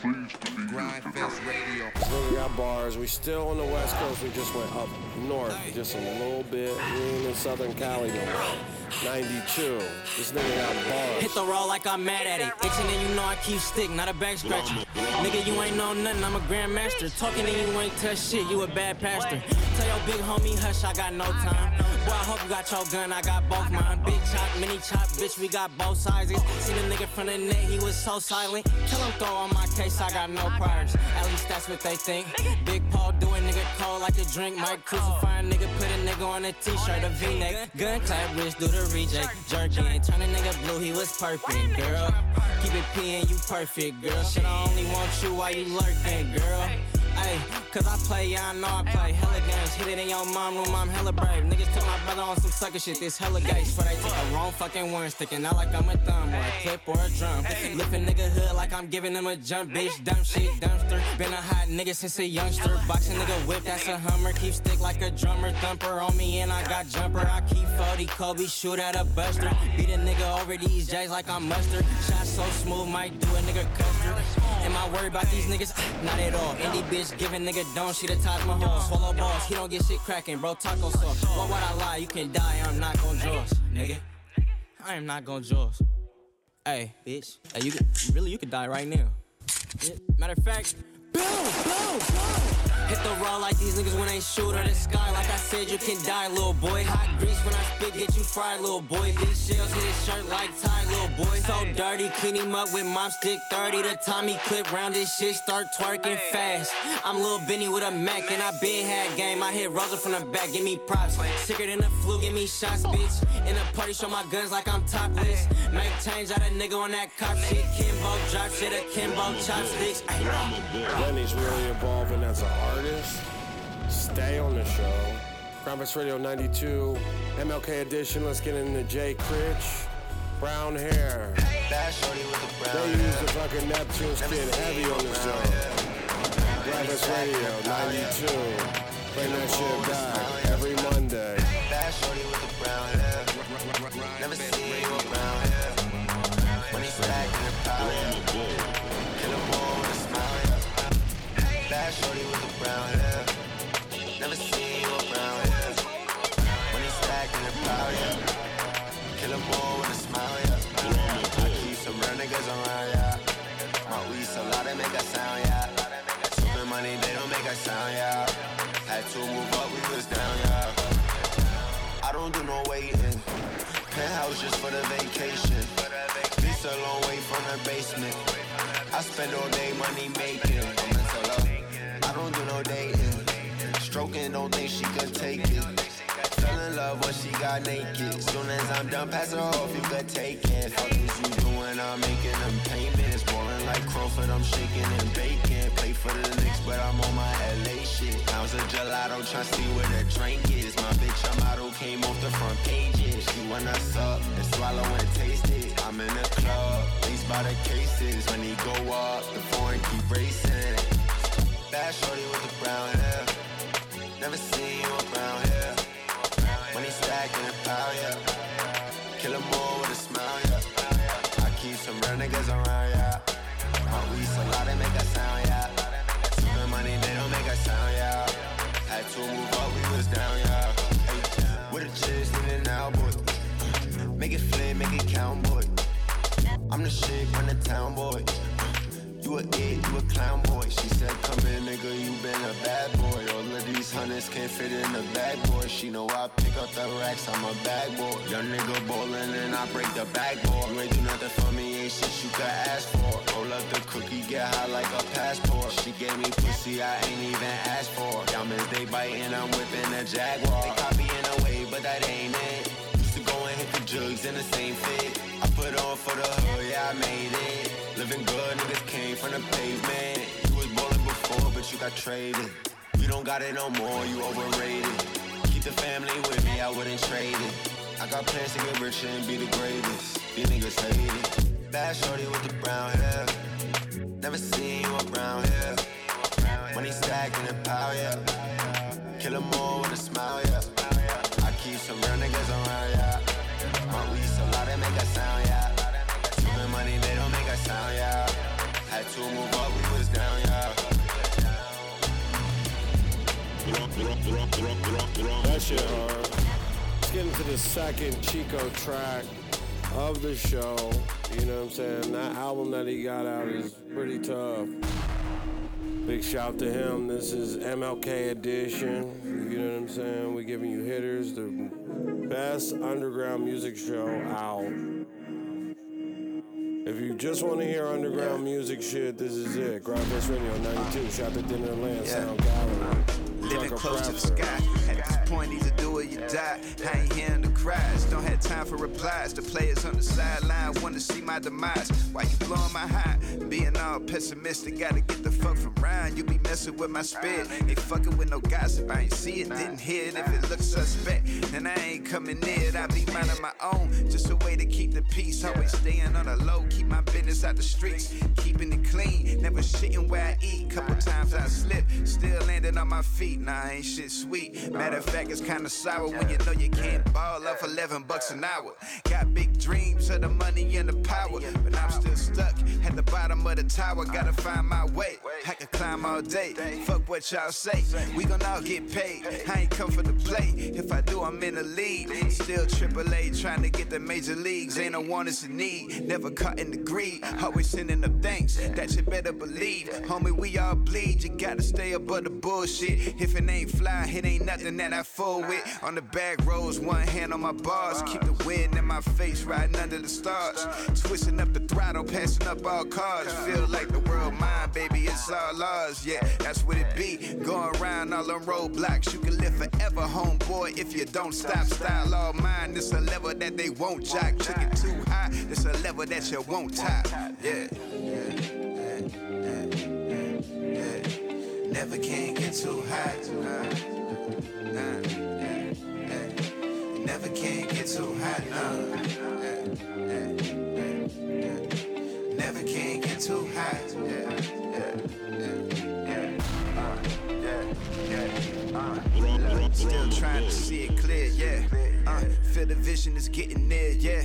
Gryndfest Radio.
So we got bars. We still on the West Coast. We just went up north just a little bit. We ain't in Southern Cali no more. 92. This nigga got bars.
Hit the roll like I'm mad at it. Itching and you know I keep stick, not a back scratcher. Nigga, you ain't know nothing, I'm a grandmaster. Talking and you ain't touch shit, you a bad pastor. Tell your big homie, hush, I got no time. Boy, I hope you got your gun, I got both mine. Big chop, mini chop, bitch, we got both sizes. Seen a nigga from the net, he was so silent. Tell him throw on my case, I got no priors. At least that's what they think. Big Paul doing nigga cold like a drink. Mike crucify a nigga, put a nigga on a t-shirt, a v-neck. Gun clap, wrist, do the reject. Jerking, turn a nigga blue, he was perfect, girl. Keep it P and you perfect, girl. Shit, I only want you while you lurking, girl. Ay, cause I play, yeah, I know I play hella games. Hit it in your mom room, I'm hella brave. Niggas took brother on some sucker shit, this hella gay. Swear they take a wrong fucking one, sticking out like I'm a thumb or a clip or a drum. Lifting nigga hood like I'm giving him a jump, bitch. Dumb shit, dumpster. Been a hot nigga since a youngster. Boxing nigga whip, that's a hummer. Keep stick like a drummer, thumper on me, and I got jumper. I keep 40 Kobe, shoot at a buster. Beat a nigga over these J's like I'm mustard. Shot so smooth, might do a nigga custard. Am I worried about these niggas? *sighs* Not at all. Indie bitch giving nigga don't she the Taj Mahal. Swallow balls, he don't get shit cracking, bro. Taco sauce. Why would I lie? You can die, I'm not gon' jaws, nigga. I am not gon' jaws. Hey, bitch. Hey, you could, really, you could die right now. Matter of fact, boom, boom, boom. Hit the raw like these niggas when they shoot at the sky. Like I said, you can die, little boy. Hot grease when I spit, get you fried, little boy. These shells hit his shirt like tie, little boy. So dirty, clean him up with mom stick 30. The Tommy clip round this shit, start twerking fast. I'm Lil Benny with a Mac, and I been had game. I hit Rosa from the back, give me props. Sicker than the flu, give me shots, bitch. In the party, show my guns like I'm topless. Make change out a nigga on that cop shit. Kimbo drop shit, a Kimbo chopsticks.
Benny's really evolving as an artist. Stay on the show. Groundbreaks Radio 92, MLK edition. Let's get into Jay Critch. Brown hair. They use the fucking Neptune skin heavy on the show. Groundbreaks Radio 92. Bring that shit back every Monday.
I spend all day money making. I'm into love. I don't do no dating. Stroking, don't think she could take it. Fell in love when she got naked. Soon as I'm done, pass her off, you could take it. Fuck is you doing? I'm making them payments. Like Crawford, I'm shaking and baking. Play for the Knicks, but I'm on my LA shit. Pounds of gelato, try see where the drink is. My bitch, a model, came off the front pages. She wanna suck and swallow and taste it. I'm in the club, these by the cases. When he go up, the foreign keep racing. Bad shorty with the brown hair. Never seen you around here. When he stacking the power, yeah. Loud make a sound, yeah. Stupid money they don't make a sound, yeah. Had to move up, we was down, yeah. Hey, with a chicks in and out, boy. Make it flip, make it count, boy. I'm the shit from the town, boy. You a it, you a clown boy. She said, come in, nigga, you been a bad boy. All of these hundreds can't fit in the boy. She know I pick up the racks, I'm a bag boy. Young nigga ballin' and I break the backboard. You ain't do nothing for me, ain't shit you could ask for. Roll up the cookie, get high like a passport. She gave me pussy, I ain't even asked for. Diamonds, they biting, I'm whipping a Jaguar. They copying away, but that ain't it. Used to go and hit the jugs in the same fit. I put on for the hood, yeah, I made it. Living good, niggas came from the pavement. You was ballin' before, but you got traded. You don't got it no more, you overrated. Keep the family with me, I wouldn't trade it. I got plans to get rich and be the greatest. These niggas hate it. Bad shorty with the brown hair. Never seen you around here. He stacking the power, yeah. Kill 'em all with a smile, yeah. I keep some real niggas around, yeah. My weed so loud they make a sound, yeah. Sound, yeah. Had to move up, we was down, yeah.
That shit hard. Let's get into the second Chico track of the show. You know what I'm saying? That album that he got out is pretty tough. Big shout to him. This is MLK edition. You know what I'm saying? We're giving you hitters, the best underground music show out. If you just want to hear underground music shit, this is it. Groundbreaks Radio 92. Shout to Dinner Land Sound Gallery.
Living close to the sky. At this point, either do or you die. I ain't hearing the cries. Don't have time for replies. The players on the sideline want to see my demise. Why you blowing my high? Being all pessimistic, gotta get the fuck from Ryan. You be messing with my spirit. Ain't fucking with no gossip. I ain't see it, didn't hear it. If it looks suspect, then I ain't coming near it. I be minding my own. Just a way to keep the peace. Always staying on the low. Keep my business out the streets. Keeping it clean. Never shitting where I eat. Couple times I slip. Still landing on my feet. Nah, ain't shit sweet. Matter of fact, it's kinda sour when you know you can't ball off 11 bucks an hour. Got big dreams of the money and the power, but I'm still stuck at the bottom of the tower. Gotta find my way. I can climb all day. Fuck what y'all say. We gon' all get paid. I ain't come for the play. If I do, I'm in the lead. Still AAA trying to get the major leagues. Ain't a want, it's a need. Never caught in the greed, always sending up thanks. That you better believe. Homie, we all bleed. You gotta stay above the bullshit. If it ain't fly, it ain't nothing that I fool with. On the back roads, one hand on my bars. Keep the wind in my face, riding under the stars. Twisting up the throttle, passing up all cars. Feel like the world mine, baby, it's all ours. Yeah, that's what it be. Going around all them roadblocks. You can live forever, homeboy, if you don't stop. Style all mine. it's a level that they won't jock. Took it too high. This a level that you won't top. Yeah. Never can get too high. Nah, yeah. Never can get too high. Nah, Never can get too high. Yeah, yeah, yeah, yeah. Uh, yeah, yeah. Uh, still trying to see it clear. Yeah. Uh, feel the vision is getting near, yeah.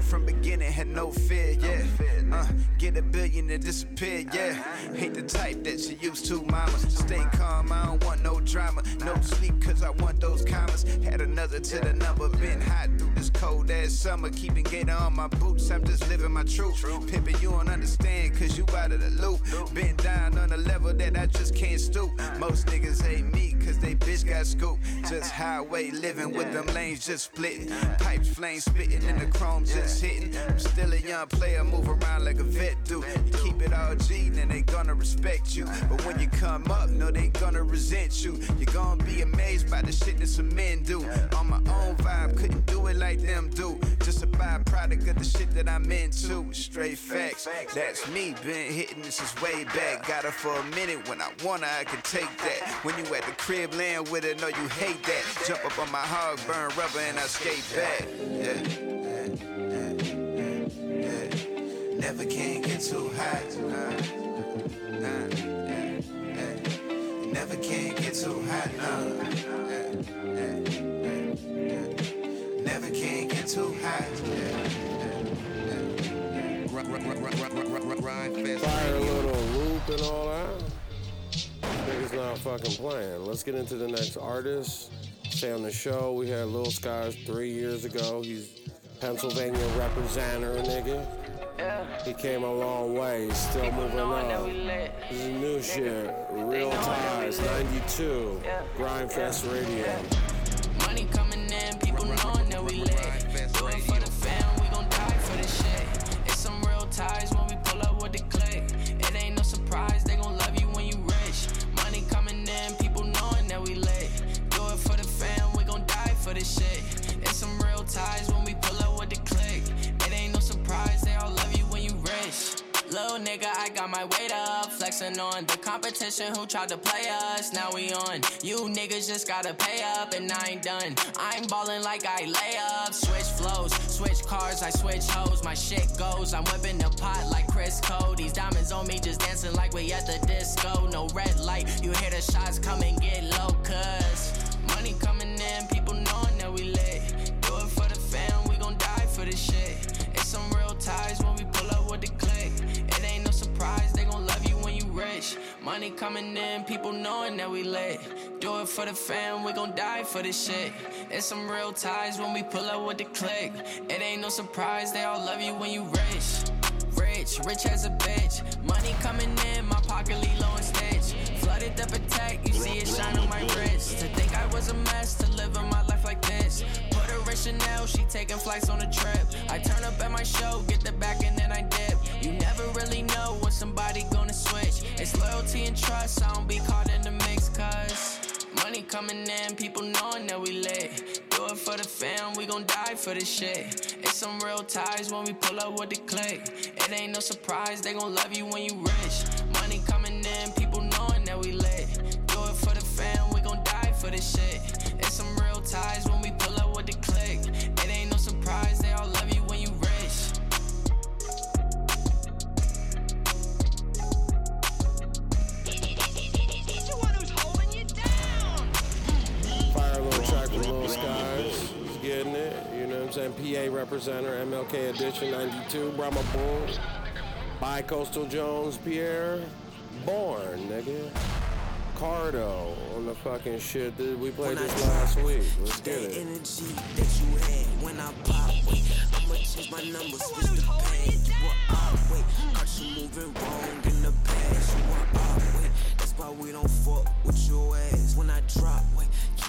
From beginning had no fear, yeah. Uh, get a billion and disappear, yeah. Hate the type that you used to, mama. Stay calm, I don't want no drama. No sleep, cause I want those commas. Had another to the number, been hot through this cold ass summer. Keeping gator on my boots, I'm just living my truth. Pimpin', you don't understand, cause you out of the loop. Been down on a level that I just can't stoop. Most niggas hate me, cause they bitch got scooped. Just highway living with them lanes just splitting. Pipes, flames spitting, in the chrome just hitting. I'm still a young player, move around like a vet do. You keep it all G, then they gonna respect you. But when you come up, no, they gonna resent you. You're gonna be amazed by the shit that some men do. On my own vibe, couldn't do it like them do. Just a byproduct of the shit that I'm into. Straight facts, that's me. Been hitting this is way back. Got her for a minute. When I wanna, I can take that. When you at the crib laying with her, know you hate that. Jump up on my hog, burn rubber, and I skate back. Yeah. Never can get too high. Nah. Never can get too high. Nah. Never can get too high.
Fire a little loop and all that. Niggas not fucking playing. Let's get into the next artist. Stay on the show. We had Lil Skies three years ago. He's Pennsylvania representative, nigga. He came a long way. He's still moving up. This is new shit. Real Ties, 92. Gryndfest Radio.
Money coming in, people knowing that we lit. Do it for the nigga, I got my weight up, flexing on the competition who tried to play us. Now we on. You niggas just gotta pay up, and I ain't done. I'm ballin' like I lay up, switch flows, switch cars, I switch hoes. My shit goes, I'm whipping the pot like Chris Cole. These diamonds on me just dancing like we at the disco. No red light, you hear the shots come and get low, cuz money coming in, people knowing that we lit. Do it for the fam, we gon' die for this shit. It's some real ties they gon' love you when you rich. Money coming in, people knowing that we lit. Do it for the fam, we gon' die for this shit. It's some real ties when we pull up with the click. It ain't no surprise, they all love you when you rich. Rich, rich as a bitch. Money coming in, my pocket low and stitch. Flooded the protect, you see it shine on my wrist. To think I was a mess, to live in my life like this. Put her in Chanel, she taking flights on a trip. I turn up at my show, get the back and somebody gonna switch. It's loyalty and trust, I don't be caught in the mix, cuz. Money coming in, people knowing that we lit. Do it for the fam, we gon' die for this shit. It's some real ties when we pull up with the click. It ain't no surprise, they gon' love you when you rich. Money coming in, people knowing that we lit. Do it for the fam, we gon' die for this shit. It's some real ties when we pull up
little track with Skies. He's getting it. You know what I'm saying? PA representative, MLK edition 92. Brahma Bull. Bi-Coastal Jones, Pierre. Born, nigga. Cardo on the fucking shit. Dude, we played this last week. Let's get it.
energy that you had when I pop. I'ma change my
number, switch the pad. You a op, wait. Caught you moving wrong in the past. You a op, wait. That's why we don't fuck with your ass. When I drop, wait. Keep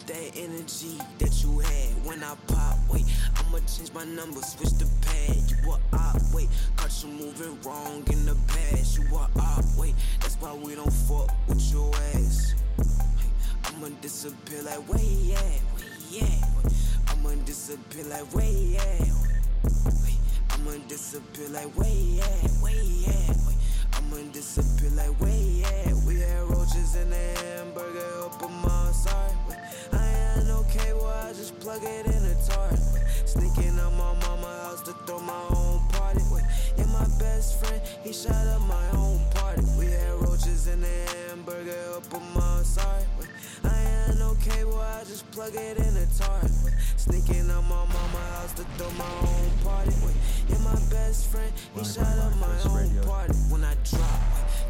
that energy that you had when I pop, wait. I'ma change my number, switch the pad. You a op, wait. Caught you moving wrong in the past. You a op, wait. That's why we don't fuck with your ass. Hey, I'ma disappear like where he at, at. I'ma disappear like at. Wait, I'ma disappear like at, where he at. Wait, disappear like where he at. We had roaches in the hamburger up on my side. I ain't no cable, I just plug it in the tart. Sneaking out my mama house to throw my own party. Yeah, my best friend, he shot up my own party. We had roaches in the hamburger up on my side. I ain't no cable, I just plug it in the. Wait, Sneaking out my mama house to throw my own party. Yeah, my best friend, he shot up my own party. When I drop,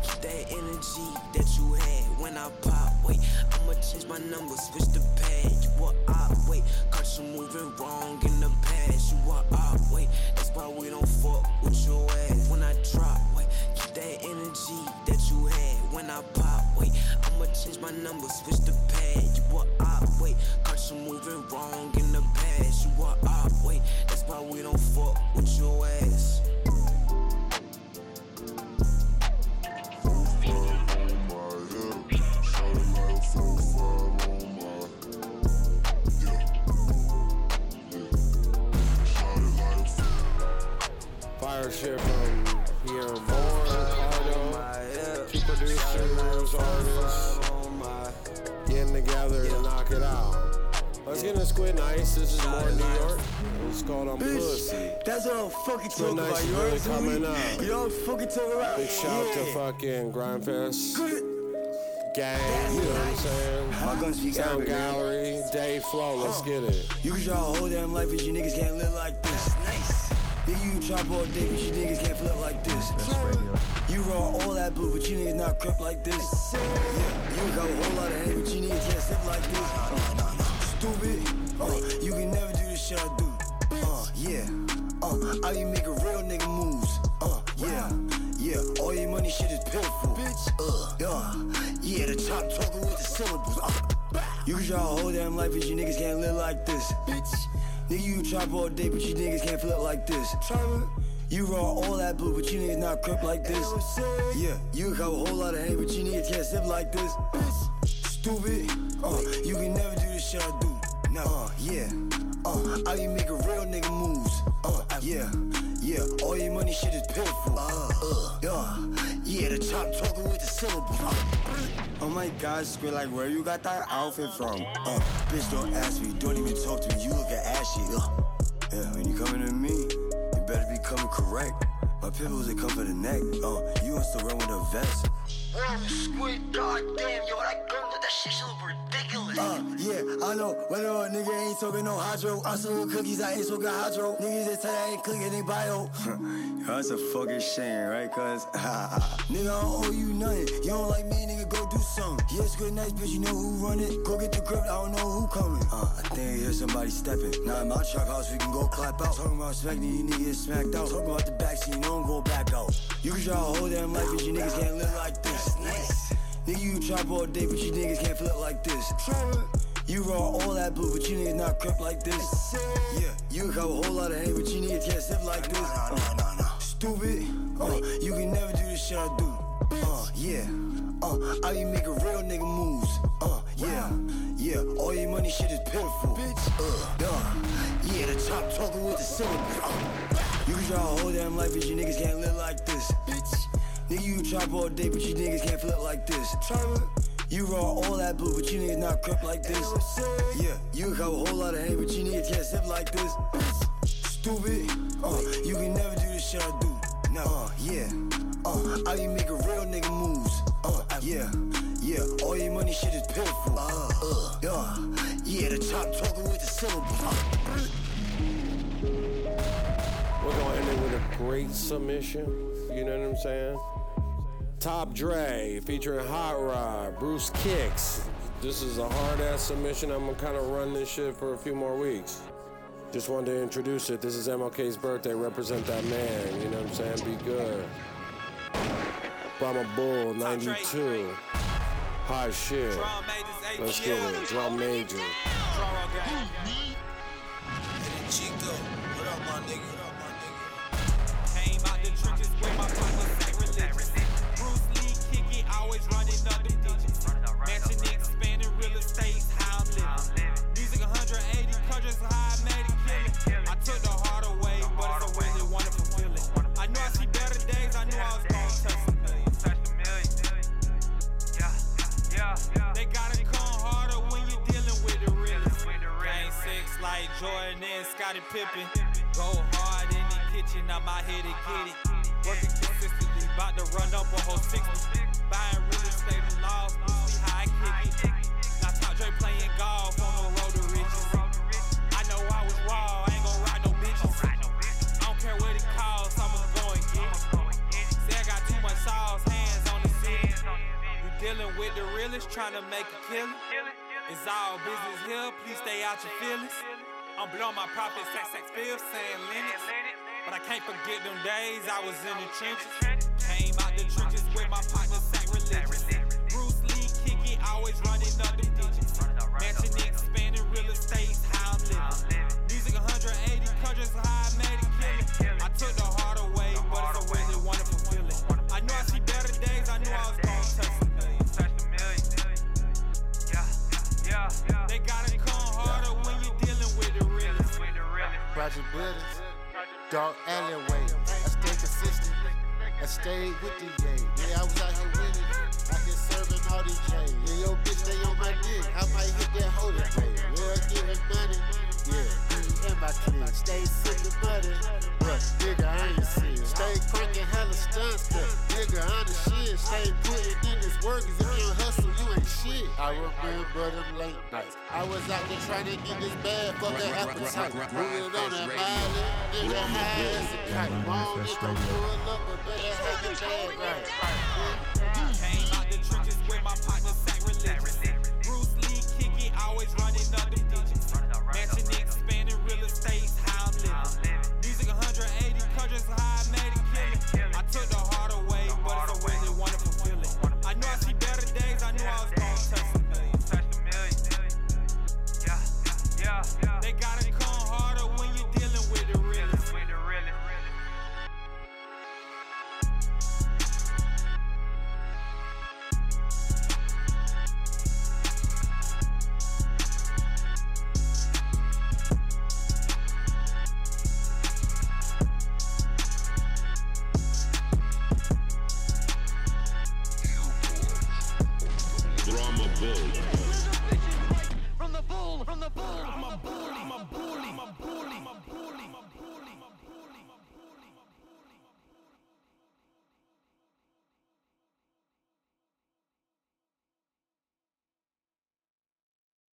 keep that energy that you had when I pop. Wait, I'ma change my number, switch the pad. You a op, wait, caught you moving wrong in the past. You a op, wait, that's why we don't fuck with your ass. When I drop, wait, that energy that you had when I pop. Wait, I'ma change my number, switch the pad. You a op, wait, caught you moving wrong in the past. You a op, wait, that's why we don't fuck with your ass.
Fire shit from um, here, Cardo, two producers, artists, getting together to knock it out. Let's get into Squid Nice. This is more New York. It's called I'm Pussy.
That's what I'm fucking talking
Nice
about. You
really coming up.
You I'm fucking talking about?
Big shout to fucking Gryndfest. Gang, you know what I'm saying?
My guns speak
Sound Gallery, Dave Flow, let's get it.
You can try a whole damn life, but you niggas can't live like this. Nice. You chop all day, but you niggas can't flip like this. You raw all that blue, but you niggas not crip like this. Yeah, you got a whole lot of hate, but you niggas can't sip like this. Stupid. Uh, you can never do the shit I do. Uh, yeah. Uh, I be making real nigga moves. Uh, yeah. Yeah, all your money shit is pitiful. Bitch. Uh, yeah. Yeah, the top talking with the syllables. Uh, you can try a whole damn life, but you niggas can't live like this. Bitch. Nigga, you chop all day, but you niggas can't flip like this. You raw all that blue, but you niggas not crip like this. Yeah, you got a whole lot of hate, but you niggas can't sip like this. Stupid. Uh, you can never do the shit I do. Nah, Uh, yeah. Uh, I be making real nigga moves. Uh, yeah. Yeah, all your money shit is pitiful. Uh, uh, yeah. Yeah, the top talking with the syllables. Uh, oh my god, Squid, like where you got that outfit from? Uh, bitch, don't ask me, don't even talk to me, you look ashy. Uh, yeah, when you coming to me, you better be coming correct. My pimples, they come for the neck. Uh, you want to run with a vest?
Whoa, squid, goddamn, yo, that gun, that shit should look ridiculous.
Uh, yeah, I know. Whether a nigga ain't talking no hydro, I'm selling cookies, I ain't smoking hydro. Niggas that say I ain't clicking they bio. Yo, *laughs* that's a fucking shame, right? Cause, *laughs* nigga, I don't owe you nothing. You don't like me, nigga, go do something. Yeah, it's good, nice, bitch, you know who run it. Go get the grip, I don't know who coming. Uh, I think I hear somebody stepping. Now in my trap house, we can go clap out. Talking about smacking you niggas get smacked out. Talking about the backseat, you know I'm going back out. You can try a whole damn life, but you niggas can't live like this. Nice. Nigga, you chop all day, but you niggas can't flip like this. You raw all that blue, but you niggas not crip like this. Yeah, you got a whole lot of hate, but you niggas can't sip like this. Uh, stupid. Uh, you can never do the shit I do. Uh, yeah. Uh, I be making real nigga moves. Uh, yeah. Yeah, all your money shit is pitiful. Bitch. Uh, yeah. The top talking with the. Uh, you can try a whole damn life, but you niggas can't live like this. Bitch. Nigga, you can chop all day, but you niggas can't flip like this. You raw all that blue, but you niggas not crip like this. Yeah, you got a whole lot of hate, but you niggas can't sip like this. Stupid. Uh, you can never do the shit I do. Nah, Uh, yeah. Uh, I be making real nigga moves. Uh, yeah. Yeah, all your money shit is pitiful. Uh, uh, yeah. Yeah, the top talking with the syllables. Uh,
It with a great submission. You know what I'm saying? Top Dre featuring Hot Rod, Bruce Kicks. This is a hard ass submission. I'm gonna kind of run this shit for a few more weeks. Just wanted to introduce it. This is MLK's birthday. Represent that man. You know what I'm saying? Be good. Bhrama Bull, 92. High shit. Let's get it. Drum major.
Chico, what up, my nigga?
Where my partners ain't religious. Bruce Lee kick it, always running up the digits. Mansion expanding real estates, how I'm living. Music 180 countries, how I made it killing. I took the heart away, but it's a really wonderful feeling. I knew I see better days, I knew I was gonna touch the millions. They gotta come harder when you're dealing with the realest. Game six like Jordan and Scottie Pippen. Go hard in the kitchen, I'm out here to get it. Working consistently, about to run up a whole 60. Buying real estate and laws, see how I kick it. Now Top Dre playing golf on the road to riches. I know I was raw, I ain't gon' ride no bitches. I don't care what it costs, I'ma go and get it. Say I got too much sauce, hands on the city. You dealing with the realest, trying to make a killing. It's all business here, please stay out your feelings. I'm blowing my profits, sex, sex, feel, saying Linux. But I can't forget them days I was in the trenches. Came I
remember them late nights. I was out there trying to get this bad. Fuck that appetite. Moving on that miley. Nigga, high as a kite. Wrong nigga, pull up, but better have your bag right.
Came out the trenches with my partners,